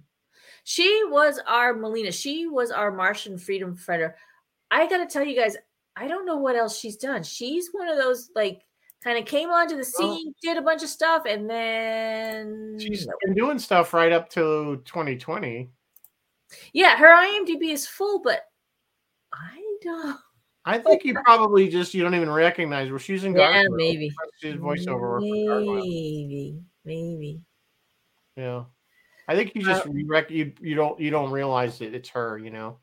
She was our Melina. She was our Martian freedom fighter. I got to tell you guys, I don't know what else she's done. She's one of those, like, kind of came onto the Well- scene, did a bunch of stuff, and then. she's been doing stuff right up to 2020. Yeah, her IMDb is full, but I don't. I think you probably just you don't even recognize her. She's in Yeah, Gargoyle. maybe. She's voiceover. Maybe. Maybe. Yeah, I think you Uh, just you, rec- you you don't you don't realize it. It's her. You know.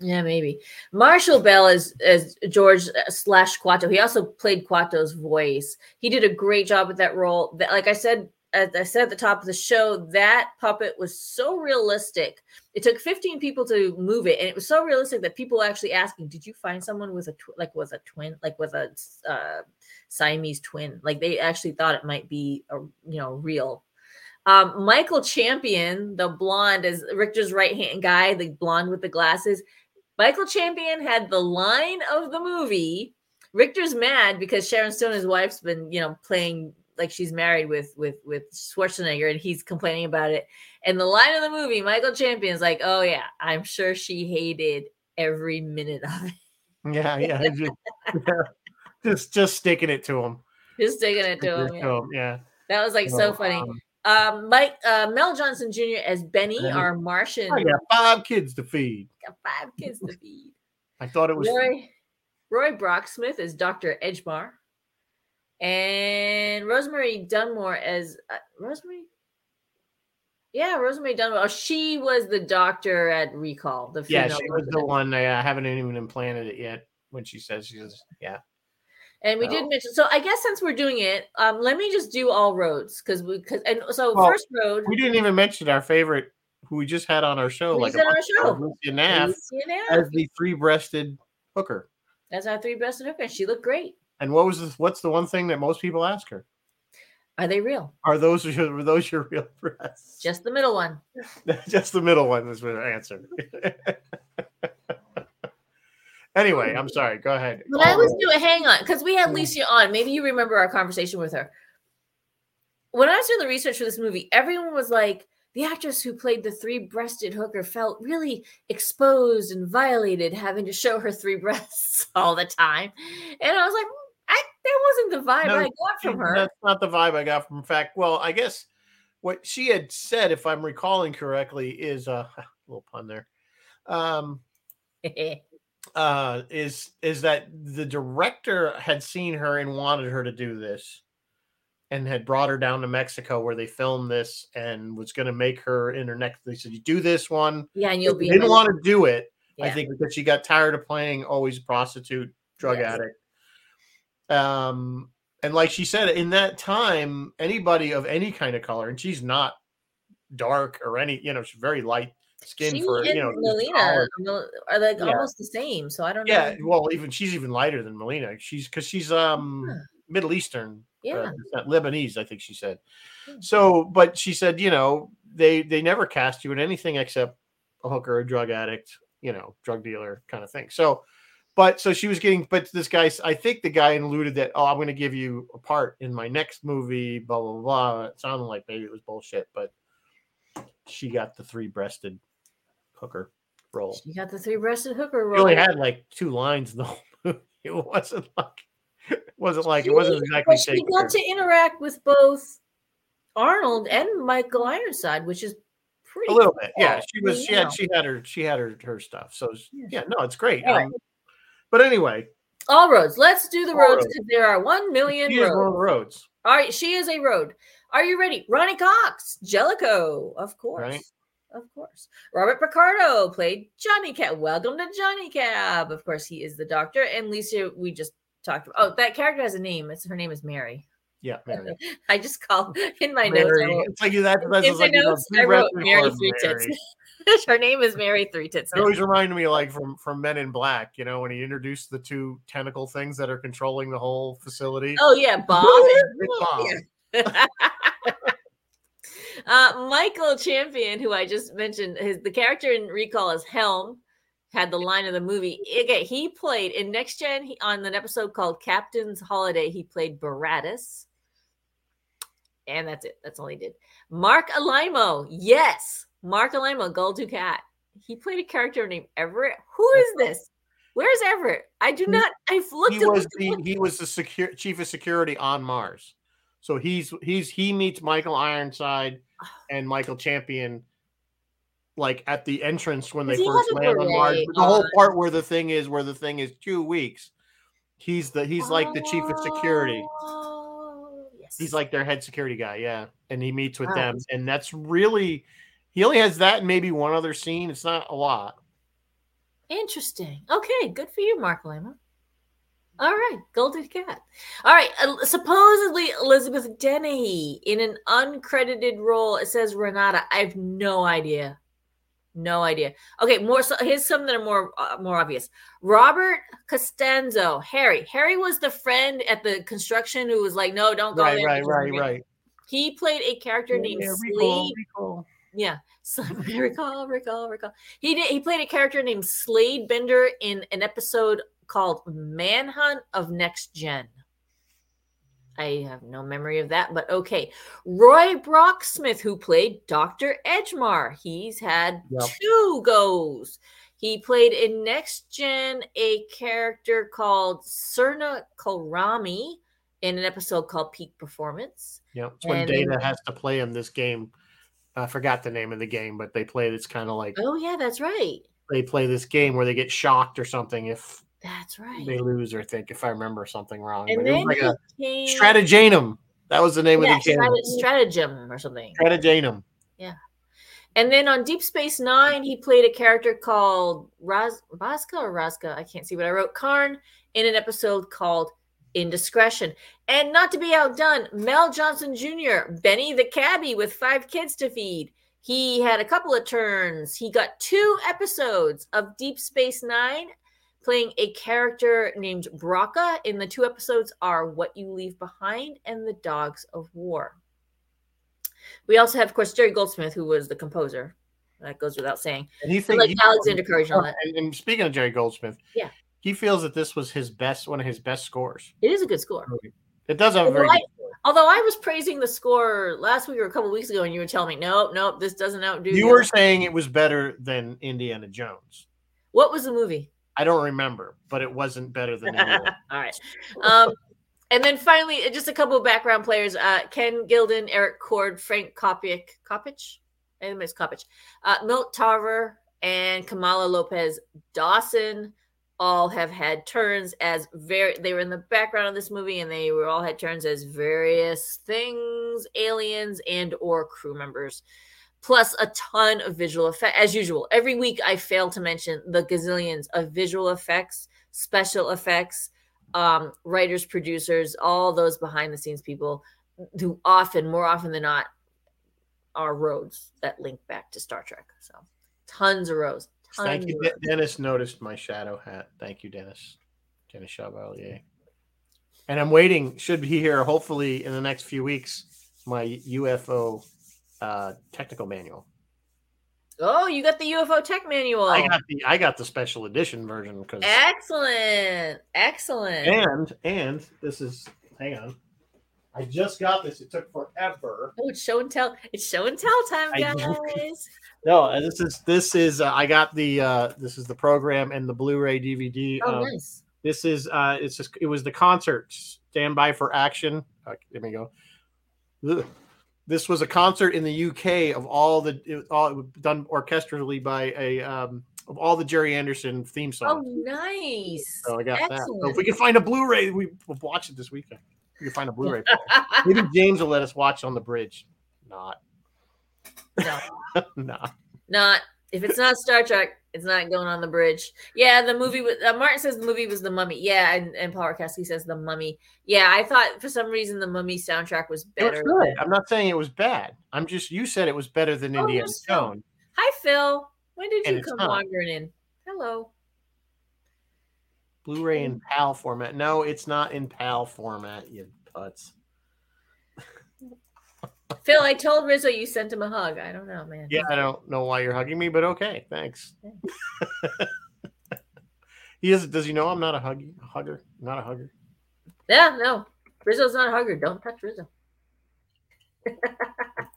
Yeah, maybe. Marshall Bell is as George uh, slash Kuato. He also played Kuato's voice. He did a great job with that role. That, like I said, as I said at the top of the show, that puppet was so realistic. It took 15 people to move it, and it was so realistic that people were actually asking, "Did you find someone with a tw- like with a twin, like with a uh, Siamese twin?" Like they actually thought it might be a you know real. Um, Michael Champion, the blonde, is Richter's right hand guy, the blonde with the glasses. Michael Champion had the line of the movie. Richter's mad because Sharon Stone, his wife's been, you know, playing like she's married with with with Schwarzenegger, and he's complaining about it. And the line of the movie, Michael Champion's like, "Oh yeah, I'm sure she hated every minute of it." Yeah, yeah, just, yeah. just just sticking it to him. Just sticking it to him. Yeah. him, yeah. That was like so funny. Um, Um, Mike uh, Mel Johnson Jr. as Benny, Benny. our Martian, I got five kids to feed. got five kids to feed. I thought it was Roy Roy Brocksmith as Dr. Edgemar. And Rosemary Dunsmore as uh, Rosemary. Yeah, Rosemary Dunsmore. Oh, she was the doctor at Recall. The yeah, she was the one. I uh, haven't even implanted it yet. When she says she's yeah, And we did Oh. mention. So I guess since we're doing it, um, let me just do all roads because we because and so Well, first road. we didn't even mention our favorite, who we just had on our show, like on our show? Lycia Naff, Lycia Naff. as the three-breasted hooker. That's our three-breasted hooker. She looked great. And what was this? What's the one thing that most people ask her? Are they real? Are those your, were those your real breasts? Just the middle one. Just the middle one is her answer. anyway, I'm sorry. Go ahead. But I was doing, hang on, because we had. Lycia on. Maybe you remember our conversation with her. When I was doing the research for this movie, everyone was like, the actress who played the three breasted hooker felt really exposed and violated having to show her three breasts all the time. And I was like, that wasn't the vibe No, I got from her. That's not the vibe I got from. In fact, well, I guess what she had said, if I'm recalling correctly, is uh, a little pun there. Um, uh, is is that the director had seen her and wanted her to do this, and had brought her down to Mexico where they filmed this and was going to make her in her next. They said, "You do this one." yeah, and you'll be. didn't want to do it. I think because she got tired of playing always prostitute, drug Yes. addict. Um, and like she said, in that time, anybody of any kind of color, and she's not dark or any, you know, she's very light skin She for and you know. Melina are like Yeah. almost the same. So I don't know. Yeah, well, even she's even lighter than Melina. She's because she's um. Middle Eastern, Yeah. uh, Lebanese, I think she said. So, but she said, you know, they they never cast you in anything except a hooker, a drug addict, you know, drug dealer kind of thing. So, but so she was getting, but this guy, I think the guy alluded that, oh, I'm going to give you a part in my next movie, blah blah blah. It sounded like maybe it was bullshit, but she got the three breasted hooker role. She got the three breasted hooker She role. only had like two lines in the whole movie. It wasn't like it wasn't like it wasn't exactly but she got to interact with both Arnold and Michael Ironside, which is pretty a little bit, yeah. She was she had she had her she had her her stuff. So Yeah. yeah, no, it's great. Right. Um, but anyway, all roads. Let's do the roads because there are one million one roads. roads. All right, she is a road. Are you ready? Ronny Cox, Jellico, of course. Right. Of course. Robert Picardo played Johnny Cab. Welcome to Johnny Cab. Of course, he is the doctor. And Lisa, we just talked about. Oh, that character has a name. It's her name is Mary. Yeah, Mary. I just called in my notes. I wrote- It's like that. That's in my like notes, I wrote Mary Three Tits. Her name is Mary Three Tits. It always reminded me like from from Men in Black, you know, when he introduced the two tentacle things that are controlling the whole facility. Oh yeah, Bob. It's Bob. uh, Michael Champion, who I just mentioned, his the character in Recall is Helm. Had the line of the movie. Okay, he played in Next Gen he, on an episode called Captain's Holiday. He played Boratus, and that's it. That's all he did. Mark Alaimo, yes, Mark Alaimo, Gul Dukat. He played a character named Everett. Who is this? Where's Everett? I do not. I've looked. he was the looked. he was the secure chief of security on Mars. So he's he's he meets Michael Ironside and Michael Champion like at the entrance when they Does first land on Mars. The whole part where the thing is where the thing is two weeks. He's the he's like the chief of security. Oh. He's like their head security guy, yeah. And he meets with Wow. them, and that's really he only has that and maybe one other scene. It's not a lot. Interesting. Okay, good for you, Mark Lima. All right, Golden Cat. All right, uh, supposedly Elizabeth Dennehy in an uncredited role. It says Renata. I have no idea. No idea. Okay, more. So here's some that are more uh, more obvious. Robert Costanzo, Harry. Harry was the friend at the construction who was like, "No, don't go Right, there." right, because right, right. He played a character named Yeah, Slade. recall, recall. Yeah, so, recall, recall, recall. He did. He played a character named Slade Bender in an episode called Manhunt of Next Gen. I have no memory of that, but okay. Roy Brocksmith, who played Dr. Edgemar, he's had Yep. two goes. He played in Next Gen a character called Sirna Kolrami in an episode called Peak Performance. Yeah, it's when And- Data has to play in this game. I forgot the name of the game, but they play. It's kind of like Oh, yeah, that's right. they play this game where they get shocked or something if That's right. they lose or think if I remember something wrong. And But then like a he came, strategema. That was the name yeah, of the game. stratagem or something. Strategema. Yeah. And then on Deep Space Nine, he played a character called Raz Vaska or Raska. I can't see what I wrote. Karn in an episode called Indiscretion. And not to be outdone, Mel Johnson Jr., Benny the cabbie with five kids to feed. He had a couple of turns. He got two episodes of Deep Space Nine, playing a character named Broca. In the two episodes are What You Leave Behind and The Dogs of War. We also have, of course, Jerry Goldsmith, who was the composer. That goes without saying. And he And thinks like Alexander Courage and that. And, and speaking of Jerry Goldsmith, Yeah. he feels that this was his best, one of his best scores. It is a good score. It does have a very Although I, although I was praising the score last week or a couple weeks ago, and you were telling me, nope, nope, this doesn't outdo. You were saying it was better than Indiana Jones. What was the movie? I don't remember, but it wasn't better than. All right. Um, and then finally, uh, just a couple of background players: uh, Ken Gilden, Eric Cord, Frank Kopich, Kopich, I think it's Kopich, uh, Milt Tarver, and Kamala Lopez Dawson. All have had turns as very. They were in the background of this movie, and they were all had turns as various things, aliens and or crew members. Plus a ton of visual effect, as usual. Every week, I fail to mention the gazillions of visual effects, special effects, um, writers, producers, all those behind the scenes people who often, more often than not, are roads that link back to Star Trek. So tons of roads. Thank you, Dennis. Noticed my shadow hat. Thank you, Dennis. Dennis Chevalier. And I'm waiting. Should be here hopefully in the next few weeks. My UFO uh, technical manual. Oh, you got the UFO tech manual. I got the I got the special edition version because Excellent. Excellent. and and this is hang on. I just got this. It took forever. Oh, it's show and tell. It's show and tell time, I guys. No, uh, this is this is uh, I got the uh, this is the program and the Blu-ray DVD. Oh, um, nice. This is uh it's just it was the concert Stand by for action. Uh, let me go. Ugh. This was a concert in the UK of all the it was all done orchestrally by a um of all the Gerry Anderson theme songs. Oh, nice. so I got that. So if we can find a Blu-ray, we will watch it this weekend. We can find a Blu-ray. Maybe James will let us watch on the bridge. Not, no, not. not if it's not Star Trek, it's not going on the bridge. Yeah, the movie. Was, uh, Martin says the movie was the Mummy. Yeah, and, and Paul Arkowski says the Mummy. Yeah, I thought for some reason the Mummy soundtrack was It was good. than- I'm not saying it was bad. I'm just you said it was better than Oh, Indiana Jones. Hi, Phil. When did And you come wandering in? Hello. Blu-ray in PAL format. No, it's not in PAL format, you putz. Phil, I told Rizzo you sent him a hug. I don't know, man. Yeah, I don't know why you're hugging me, but okay, thanks. he is. Does he know I'm not a huggy hugger? Not a hugger. Yeah, no. Rizzo's not a hugger. Don't touch Rizzo.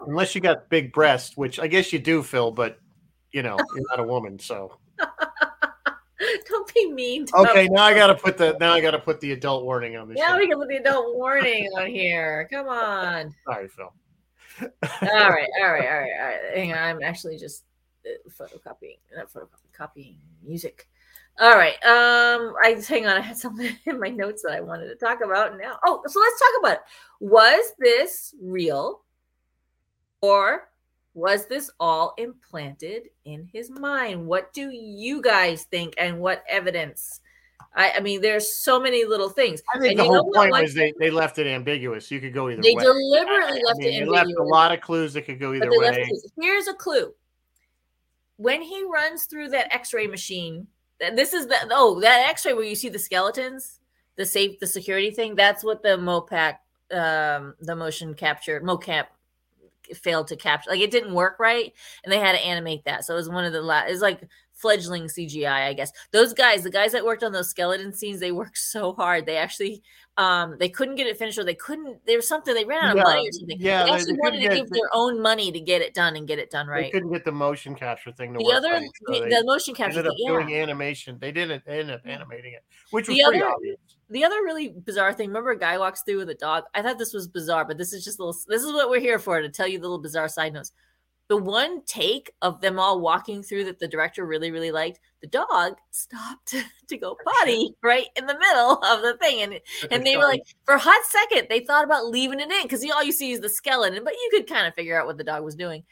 Unless you got big breasts, which I guess you do, Phil. But you know, you're not a woman, so Don't be mean. To okay. Now I got to put the now I got to put the adult warning on this. Now show. we can put the adult warning on here. Come on. Sorry, Phil. All right, all right, all right, all right. Hang on, I'm actually just uh, photocopying, not photocopying music. All right. Um, I hang on. I had something in my notes that I wanted to talk about now. Oh, so let's talk about it. Was this real, or Was this all implanted in his mind? What do you guys think and what evidence? I, I mean, there's so many little things. I think And the whole point was they, they left it ambiguous. You could go either They way. They deliberately I left mean, it they left a lot of clues that could go either But they left way. Here's a clue. When he runs through that X-ray machine, th- this is the oh that X-ray where you see the skeletons, the safe, the security thing. That's what the Mopac, um, the motion capture mocap failed to capture. Like it didn't work right, and they had to animate that. So it was one of the last. It's like fledgling CGI, I guess. Those guys, the guys that worked on those skeleton scenes, they worked so hard. They actually, um, they couldn't get it finished, or they couldn't. There was something they ran out of Yeah, money or something. yeah, they they- actually they wanted to couldn't give get- their own money to get it done and get it done right. They couldn't get the motion capture thing to The work. other, right, so the, they the motion capture, ended up thing, doing yeah. animation. They didn't end up animating it, which was The pretty other- obvious. The other really bizarre thing. Remember, a guy walks through with a dog. I thought this was bizarre, but this is just a little. This is what we're here for to tell you the little bizarre side notes. The one take of them all walking through that the director really, really liked. The dog stopped to go potty right in the middle of the thing, and and they were like, for a hot second, they thought about leaving it in because all you see is the skeleton, but you could kind of figure out what the dog was doing.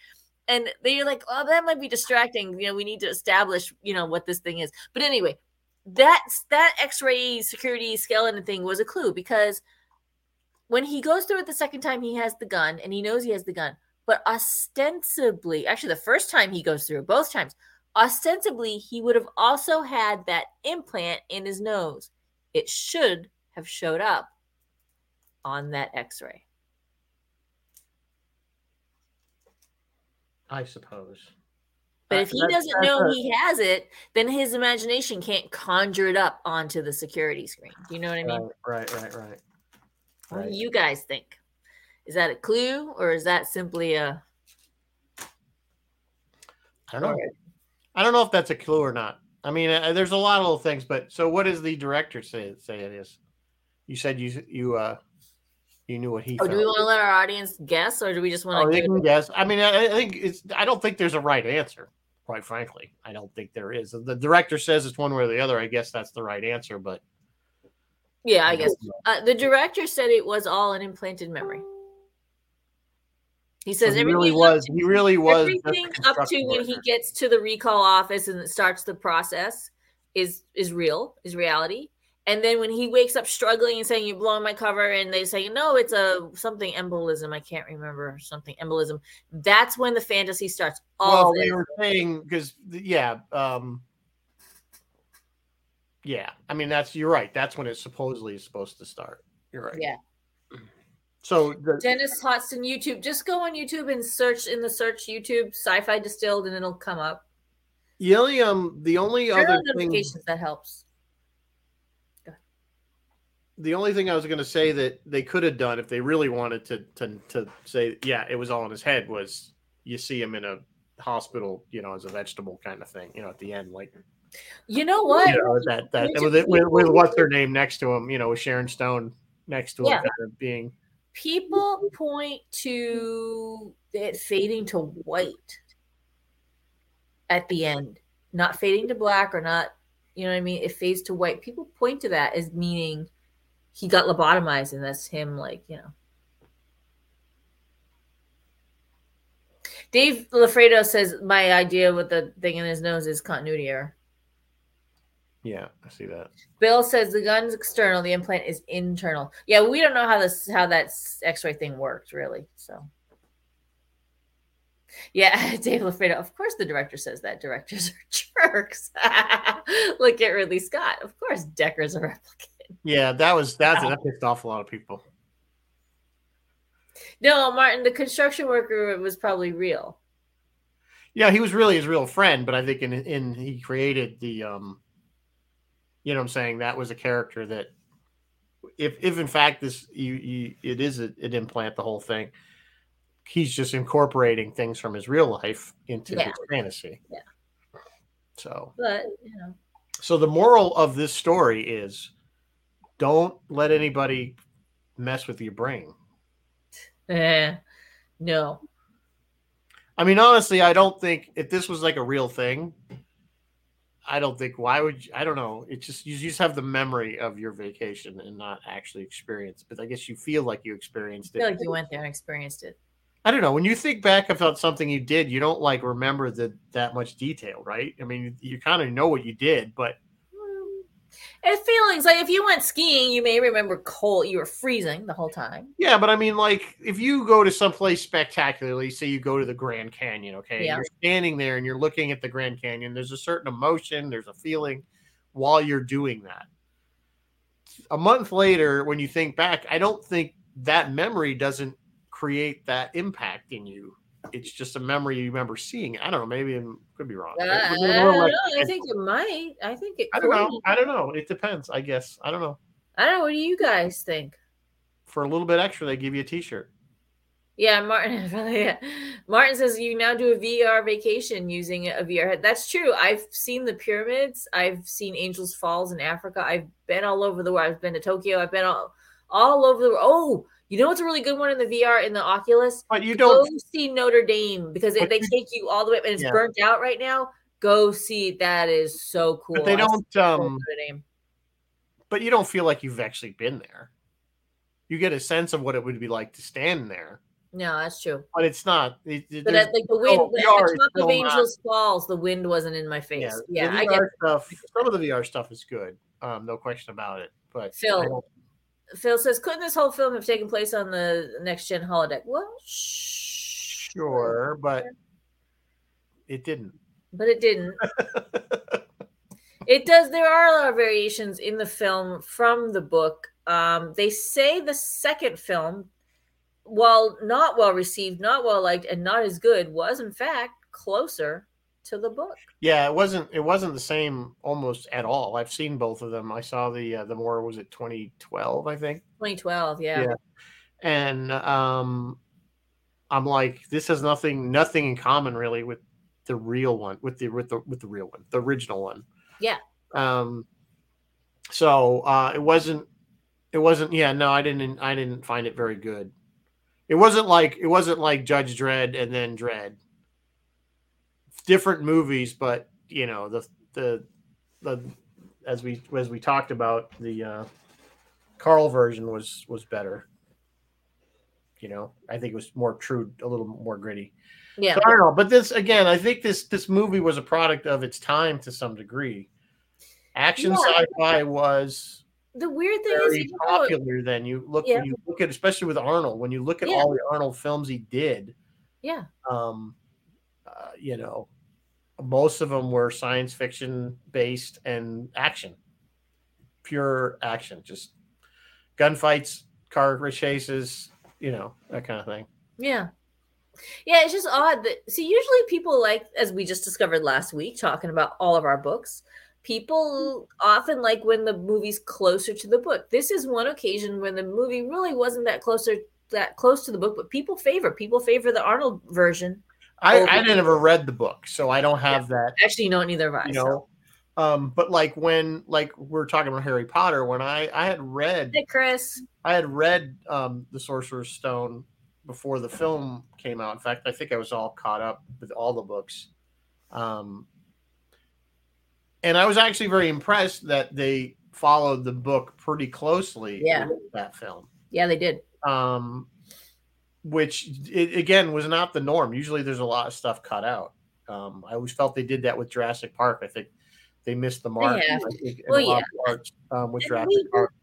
And they're like, oh, that might be distracting. You know, we need to establish, you know, what this thing is. But anyway, that's that X-ray security skeleton thing was a clue because when he goes through it the second time, he has the gun and he knows he has the gun. But ostensibly, actually, the first time he goes through, both times, ostensibly, he would have also had that implant in his nose. It should have showed up on that X-ray. I suppose. But if he doesn't know he has it, then his imagination can't conjure it up onto the security screen. Do you know what I mean? right, right, right, right. What do you guys think? Is that a clue or is that simply a I don't know. I don't know if that's a clue or not. I mean, uh, there's a lot of little things, but so what does the director say? Say it is. You said you you uh you knew what he. Oh, do we want to let our audience guess or do we just Oh, want they to can guess. I mean, I, I think it's. I don't think there's a right answer. Quite frankly, I don't think there is. The director says it's one way or the other. I guess that's the right answer, but Yeah, I guess. Uh, the director said it was all an implanted memory. He So says he everything really was. to- He really was. everything up to when he gets to the recall office and it starts the process is is real, is reality. And then when he wakes up struggling and saying, You're blowing my cover, and they say, No, it's a something embolism. I can't remember something embolism. That's when the fantasy starts. All Well, they were saying because yeah, um, yeah. I mean, that's you're right. That's when it supposedly is supposed to start. You're right. Yeah. So the, Dennis Hodgson YouTube. Just go on YouTube and search in the search YouTube sci-fi distilled and it'll come up. the only um the only Turn other thing that helps. the only thing I was going to say that they could have done if they really wanted to to to say yeah it was all in his head was you see him in a hospital you know as a vegetable kind of thing you know at the end like You know what? you know that that with, with, with what's her name next to him you know with Sharon Stone next to him Yeah. kind of being people point to it fading to white at the end, not fading to black or not, you know what I mean? It fades to white. People point to that as meaning he got lobotomized and that's him, like, you know. Dave Lafredo says my idea with the thing in his nose is continuity error. Yeah I see that Bill says the gun's external, the implant is internal. Yeah, we don't know how this how that X-ray thing works really. So, yeah, Dave Lafredo. Of course, the director says that directors are jerks. Look at Ridley Scott. Of course, Decker's a replicant. yeah that was that's that pissed off a lot of people No, Martin, the construction worker was probably real. yeah he was really his real friend but I think in in he created the um you know what I'm saying that was a character that if if in fact this you, you it is a, an implant the whole thing he's just incorporating things from his real life into Yeah. his fantasy Yeah. so But you know, so the moral of this story is don't let anybody mess with your brain eh, no. i mean honestly i don't think if this was like a real thing i don't think why would you, i don't know it's just you just have the memory of your vacation and not actually experience but i guess you feel like you experienced I feel it like you went there and experienced it. I don't know. When you think back about something you did, you don't like remember the that much detail, right? I mean, you kind of know what you did, but and feelings like if you went skiing, you may remember cold. You were freezing the whole time. Yeah, but I mean, like if you go to someplace spectacularly, say you go to the Grand Canyon, okay, Yeah. you're standing there and you're looking at the Grand Canyon. There's a certain emotion, there's a feeling while you're doing that. A month later, when you think back, I don't think that memory doesn't create that impact in you. It's just a memory you remember seeing. I don't know. Maybe I could be wrong. Uh, I, it- it- don't like- know. I think it might. I think it. I don't know. I don't know. It depends. I guess. I don't know. I don't know. What do you guys think? For a little bit extra, they give you a T-shirt. Yeah, Martin. yeah. Martin says you now do a VR vacation using a VR head. That's true. I've seen the pyramids. I've seen Angels Falls in Africa. I've been all over the world. I've been to Tokyo. I've been all, all over the world. Oh, you know what's a really good one in the VR in the Oculus? But you don't. go see Notre Dame because they, they take you all the way, and it's Yeah. burnt out right now. Go see that is so cool. But they don't. Um. But you don't feel like you've actually been there. You get a sense of what it would be like to stand there, No, that's true. but it's not. It, it- But at like the wind, no, at VR the top of not- Angels Falls, the wind wasn't in my face. yeah, Yeah, I get stuff. Some of the VR stuff is good, um, no question about it. But Phil. Phil says, couldn't this whole film have taken place on the next gen holodeck? Well, sure, but it didn't. but it didn't. it does. There are a lot of variations in the film from the book. Um, they say the second film, while not well received, not well liked, and not as good, was in fact closer to the book. Yeah, it wasn't. It wasn't the same almost at all. I've seen both of them. I saw the uh, the more was it 2012, I think. 2012, yeah. Yeah. and um i'm like this has nothing nothing in common really with the real one with the with the with the real one the original one Yeah. um so uh it wasn't it wasn't yeah no i didn't i didn't find it very good it wasn't like it wasn't like judge dredd and then Dredd different movies but you know the the the as we as we talked about the uh carl version was was better you know i think it was more true a little more gritty Yeah. so I don't know, but this again, I think this this movie was a product of its time to some degree. Action Yeah. sci-fi was The weird thing is, very though- popular then. You look Yeah. when you look at especially with Arnold, when you look at Yeah. all the Arnold films he did, yeah, um, uh, you know, most of them were science fiction based and action, pure action, just gunfights, car chases, you know, that kind of thing. Yeah. Yeah, it's just odd that see usually people like as we just discovered last week talking about all of our books, people often like when the movie's closer to the book. This is one occasion when the movie really wasn't that closer that close to the book, but people favor people favor the Arnold version. I, I didn't ever read the book, so I don't have that Actually, you know, neither have I. you so. um but like when like we're talking about harry potter when i i had read Hey, Chris. i had read um the sorcerer's stone before the film came out in fact i think i was all caught up with all the books um and i was actually very impressed that they followed the book pretty closely Yeah. that film Yeah, they did. um, which it, again was not the norm. Usually, there's a lot of stuff cut out. Um, I always felt they did that with Jurassic Park. I think they missed the mark. have. I think, in Well, of parts, um, with And Jurassic we- Park.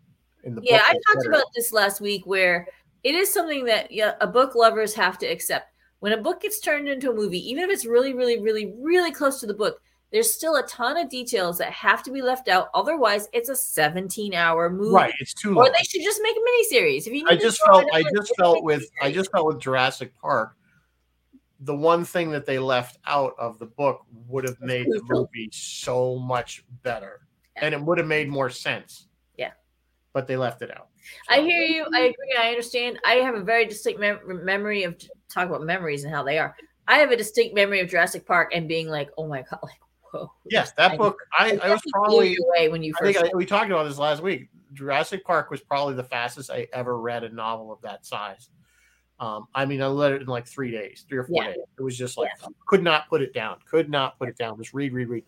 In the Yeah, I talked about this last week where it is something that yeah, a book lovers have to accept. When a book gets turned into a movie, even if it's really, really, really, really close to the book, there's still a ton of details that have to be left out. Otherwise, it's a 17 hour movie. right. It's too long. Or they should just make a miniseries. If you need I just felt. I just felt with. I just felt with Jurassic Park. The one thing that they left out of the book would have made the movie so much better, and it would have made more sense. Yeah. but they left it out. I hear you. I agree. I understand. I have a very distinct mem- memory of talk about memories and how they are. I have a distinct memory of Jurassic Park and being like, "Oh my god!" Like, Yes, that I- book. I, I was probably. away when you I first. think I, we talked about this last week. Jurassic Park was probably the fastest I ever read a novel of that size. Um, I mean, I read it in like three days, three or four Yeah. days. It was just like could not put it down, could not put it down. Just read, read, read,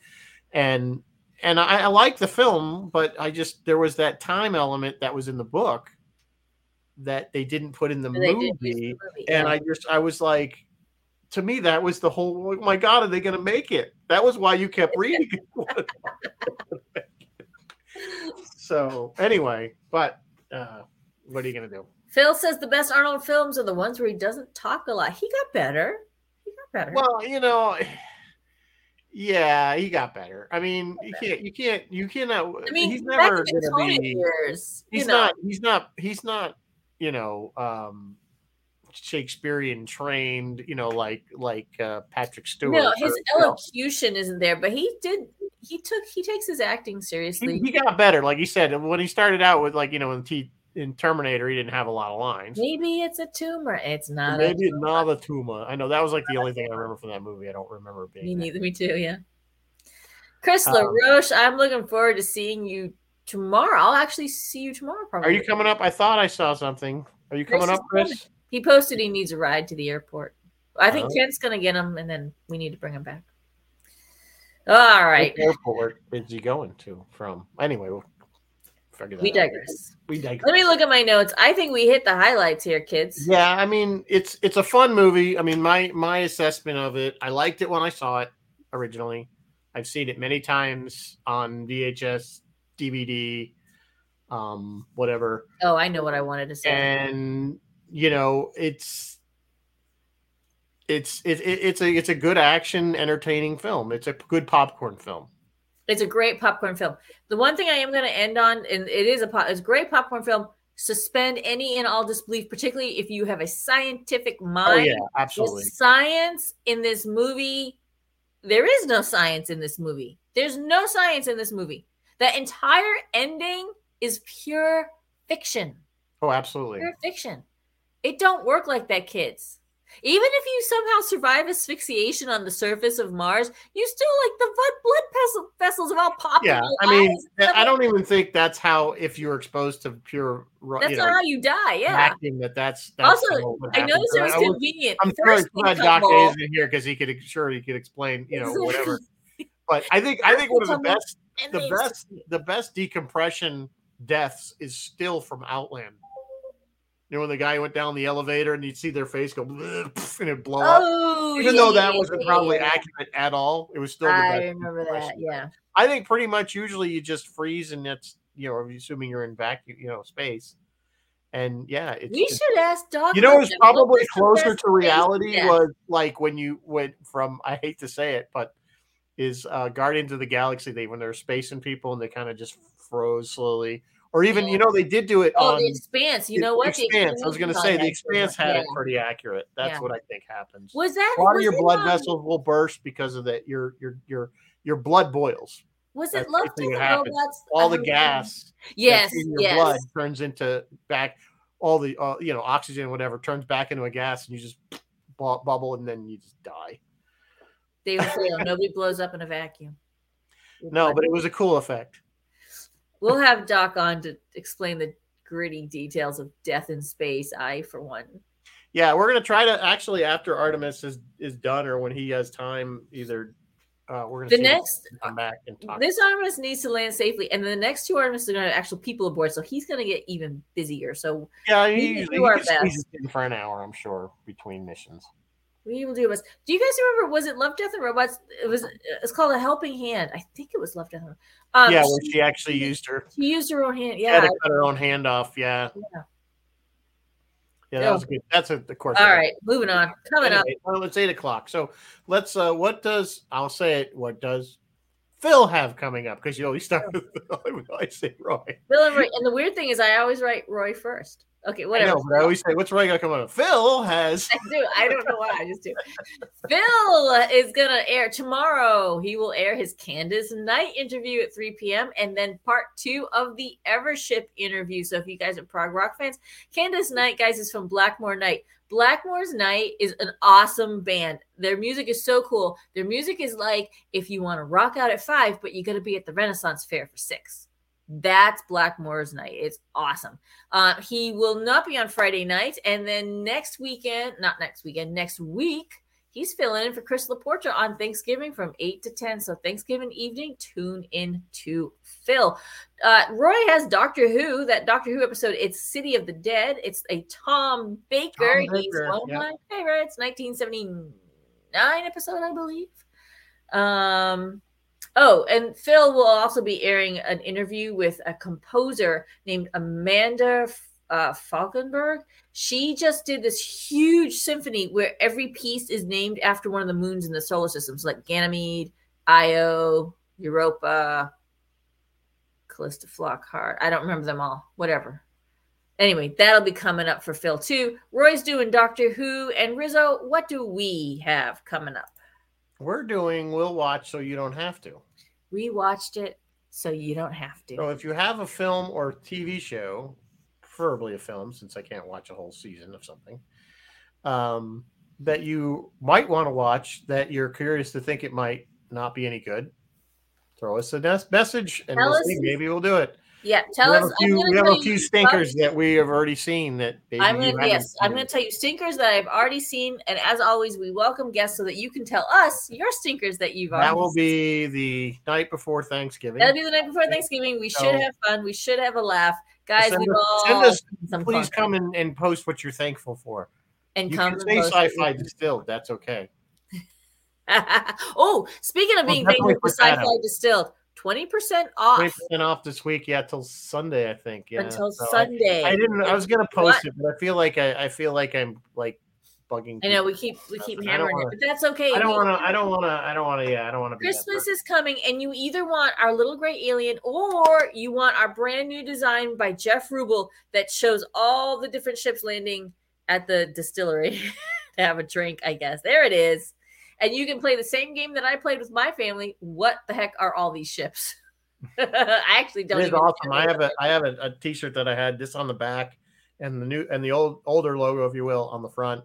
and and I, I like the film, but I just there was that time element that was in the book that they didn't put in the movie, the movie, and yeah. I just I was like, to me that was the whole. Oh my God, are they going to make it? That was why you kept reading. so anyway, but uh, what are you going to do? Phil says the best Arnold films are the ones where he doesn't talk a lot. He got better. He got better. Well, you know, yeah, he got better. I mean, you can't, you can't, you cannot. I mean, he's never in going to be. years, He's know, not. He's not. He's not. You know, um Shakespearean trained. You know, like like uh, Patrick Stewart. No, or, his you know, elocution isn't there, but he did. He took. He takes his acting seriously. he, he got better. Like you said, when he started out with like you know in T in Terminator, he didn't have a lot of lines. Maybe it's a tumor. It's not. Maybe a tumor. another tumor. I know that was like the only thing I remember from that movie. I don't remember being. Me neither. Me too. Yeah. Chris Um, LaRoche, I'm looking forward to seeing you tomorrow. I'll actually see you tomorrow. Probably. Are you coming up? I thought I saw something. Are you coming Chris up, Chris? coming. He posted he needs a ride to the airport. I think Oh. Kent's gonna get him, and then we need to bring him back. All right, What airport is he going to from? Anyway, we'll figure that we out. digress. We digress. Let me look at my notes. I think we hit the highlights here, kids. Yeah, I mean it's it's a fun movie. I mean my my assessment of it, I liked it when I saw it originally. I've seen it many times on VHS, DVD, um, whatever. Oh, I know what I wanted to say. And you know, it's it's it, it, it's a it's a good action, entertaining film. It's a good popcorn film. It's a great popcorn film. The one thing I am going to end on, and it is a pop, it's a great popcorn film. Suspend any and all disbelief, particularly if you have a scientific mind. Oh mind. yeah, The absolutely. science in this movie, there is no science in this movie. There's no science in this movie. The entire ending is pure fiction. Oh, absolutely. Pure fiction. It don't work like that, kids. Even if you somehow survive asphyxiation on the surface of Mars, you still like the blood vessels have all popped. Yeah, I mean, eyes and stuff I don't even think that's how if you're exposed to pure, That's you not know, how you die. Yeah. that that's, that's Also, I noticed it was I convenient. I'm sure First glad Doc is in here because he could sure he could explain, you know, whatever. But I think I think one of the best the best the best decompression deaths is still from Outland. You know, when the guy went down the elevator and you'd see their face go and it blow up. Oh, Even yeah, though that yeah, wasn't yeah, probably accurate at all, it was still the I best remember that. Yeah. I think pretty much usually you just freeze and it's you know, assuming you're in vacuum, you know, space. And yeah, it's, We it's- should ask Doc. you know what's that. What probably was closer to reality was like when you went from I hate to say it, but is uh Guardians of the Galaxy they when they're spacing people and they kind of just froze slowly. Or even, you know, they did do it Oh, on the expanse. You know what? The Expanse. I was gonna say the expanse had Yeah. it pretty accurate. That's Yeah. what I think happens. Was that a lot of your blood um, vessels will burst because of that. Your your your your blood boils. Was it Love what. Robots? All the gas. Yes, in your yes. blood turns into back all the uh, you know oxygen whatever turns back into a gas and you just bu- bubble and then you just die They oh, nobody blows up in a vacuum. no but it was a cool effect we'll have Doc on to explain the gritty details of death in space. I, for one, yeah we're gonna try to actually after artemis is is done or when he has time either uh we're gonna The next- come back and talk this Artemis needs to land safely, and the next two Artemis are going to have actual people aboard, so he's going to get even busier. So yeah he usually do he our best. in for an hour i'm sure between missions we will do our best. Do you guys remember? Was it Love, Death, and Robots? It was. It's called a Helping Hand. I think it was Love, Death, and. Um, yeah where she actually used her she used her own hand. she Yeah. to cut her own hand off yeah yeah. yeah that was good that's a of course All right, moving on. Coming up. Well, it's eight o'clock. So let's. uh What does I'll say it? What does Phil have coming up? Because you always start with I say Roy. Bill and Roy. And the weird thing is, I always write Roy first. Okay, I whatever. know, but I always say, "What's Roy got coming up?" Phil has. I do. I don't know why. I just do. Phil is gonna air tomorrow. He will air his Candice Night interview at 3 p.m. and then part two of the Evership interview. So if you guys are prog rock fans, Candice Night, guys, is from Blackmore Night. Blackmore's Night is an awesome band. Their music is so cool. Their music is like if you want to rock out at five, but you got to be at the Renaissance Fair for six. That's Blackmore's Night. It's awesome. Uh, he will not be on Friday night, and then next weekend, not next weekend, next week, He's filling in for Chris Laporta on Thanksgiving from 8 to 10. So Thanksgiving evening, tune in to Phil. Uh, Roy has Doctor Who, that Doctor Who episode. It's City of the Dead. It's a Tom Baker. Tom He's Baker, one of yeah. my favorites. 1979 episode, I believe. Um, oh, and Phil will also be airing an interview with a composer named Amanda uh, Falkenberg. She just did this huge symphony where every piece is named after one of the moons in the solar system. So like Ganymede, Io, Europa, Calista Flockhart. I don't remember them all. Whatever. Anyway, that'll be coming up for Phil too. Roy's doing Doctor Who, and Rizzo, what do we have coming up? We're doing We'll Watch So You Don't Have to. We watched it, so you don't have to. So if you have a film or TV show, preferably a film, since I can't watch a whole season of something, um, that you might want to watch that you're curious to think it might not be any good, throw us a message and we'll see. Maybe we'll do it. Yeah, tell we us. few, we have a few stinkers that we have already seen that I'm gonna yes, I'm gonna tell you stinkers that I've already seen, and as always, we welcome guests so that you can tell us your stinkers that you've already. That will seen. be the night before Thanksgiving. That'll be the night before Thanksgiving. We should have fun. We should have a laugh, guys. Send We've us- all send us- Please come and, and post what you're thankful for. and You come can say sci-fi distilled. That's okay. oh, speaking of being thankful for sci-fi distilled, twenty percent off Twenty percent off this week. Yeah, till Sunday, I think. Yeah, until So Sunday. I, didn't. I was gonna What? post it, but I feel like I, I feel like I'm like bugging. I know we keep we keep hammering wanna- it, but that's okay. I don't want to. I don't want to. I don't want to. Yeah, I don't want to. Christmas is coming, and you either want our little gray alien or you want our brand new design by Jeff Rubel that shows all the different ships landing at the distillery to have a drink, I guess. There it is. And you can play the same game that I played with my family. What the heck are all these ships? I actually don't It is awesome. I have a. I have a, a T-shirt that I had this on the back, and the new and the old older logo, if you will, on the front,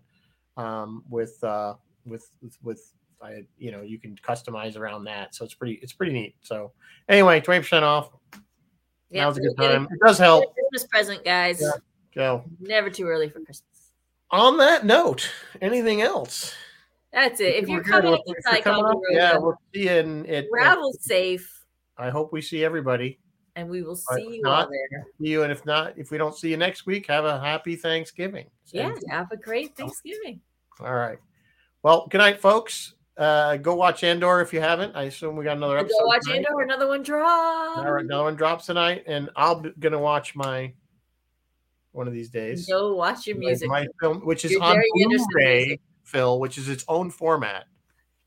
um, with uh, with with, with I, you know, you can customize around that. So it's pretty. It's pretty neat. So anyway, twenty percent off. Yeah, Now's a good time. It does help. Christmas present, guys. Yeah. So Never too early for Christmas. on that note, anything else? That's it. If you're coming to if you're coming up, yeah, we'll see you in it. travel safe, I hope we see everybody. and we will But see you not- all there. See you, and if not, if we don't see you next week, have a happy Thanksgiving. Yeah, have a great Thanksgiving. All right. Well, good night, folks. Uh, go watch Andor if you haven't. I assume we got another episode. Go watch tonight. Andor. Another one drop. All right, another one drops tonight, and I'm gonna watch my one of these days. Go watch your My- music. My, film, which is Your on Gerry Anderson Blu-ray, music. Phil, which is its own format.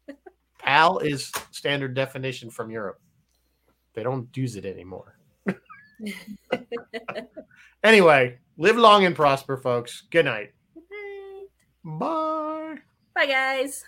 PAL is standard definition from Europe. They don't use it anymore. anyway, live long and prosper, folks. Good night. Good night. Bye. Bye, guys.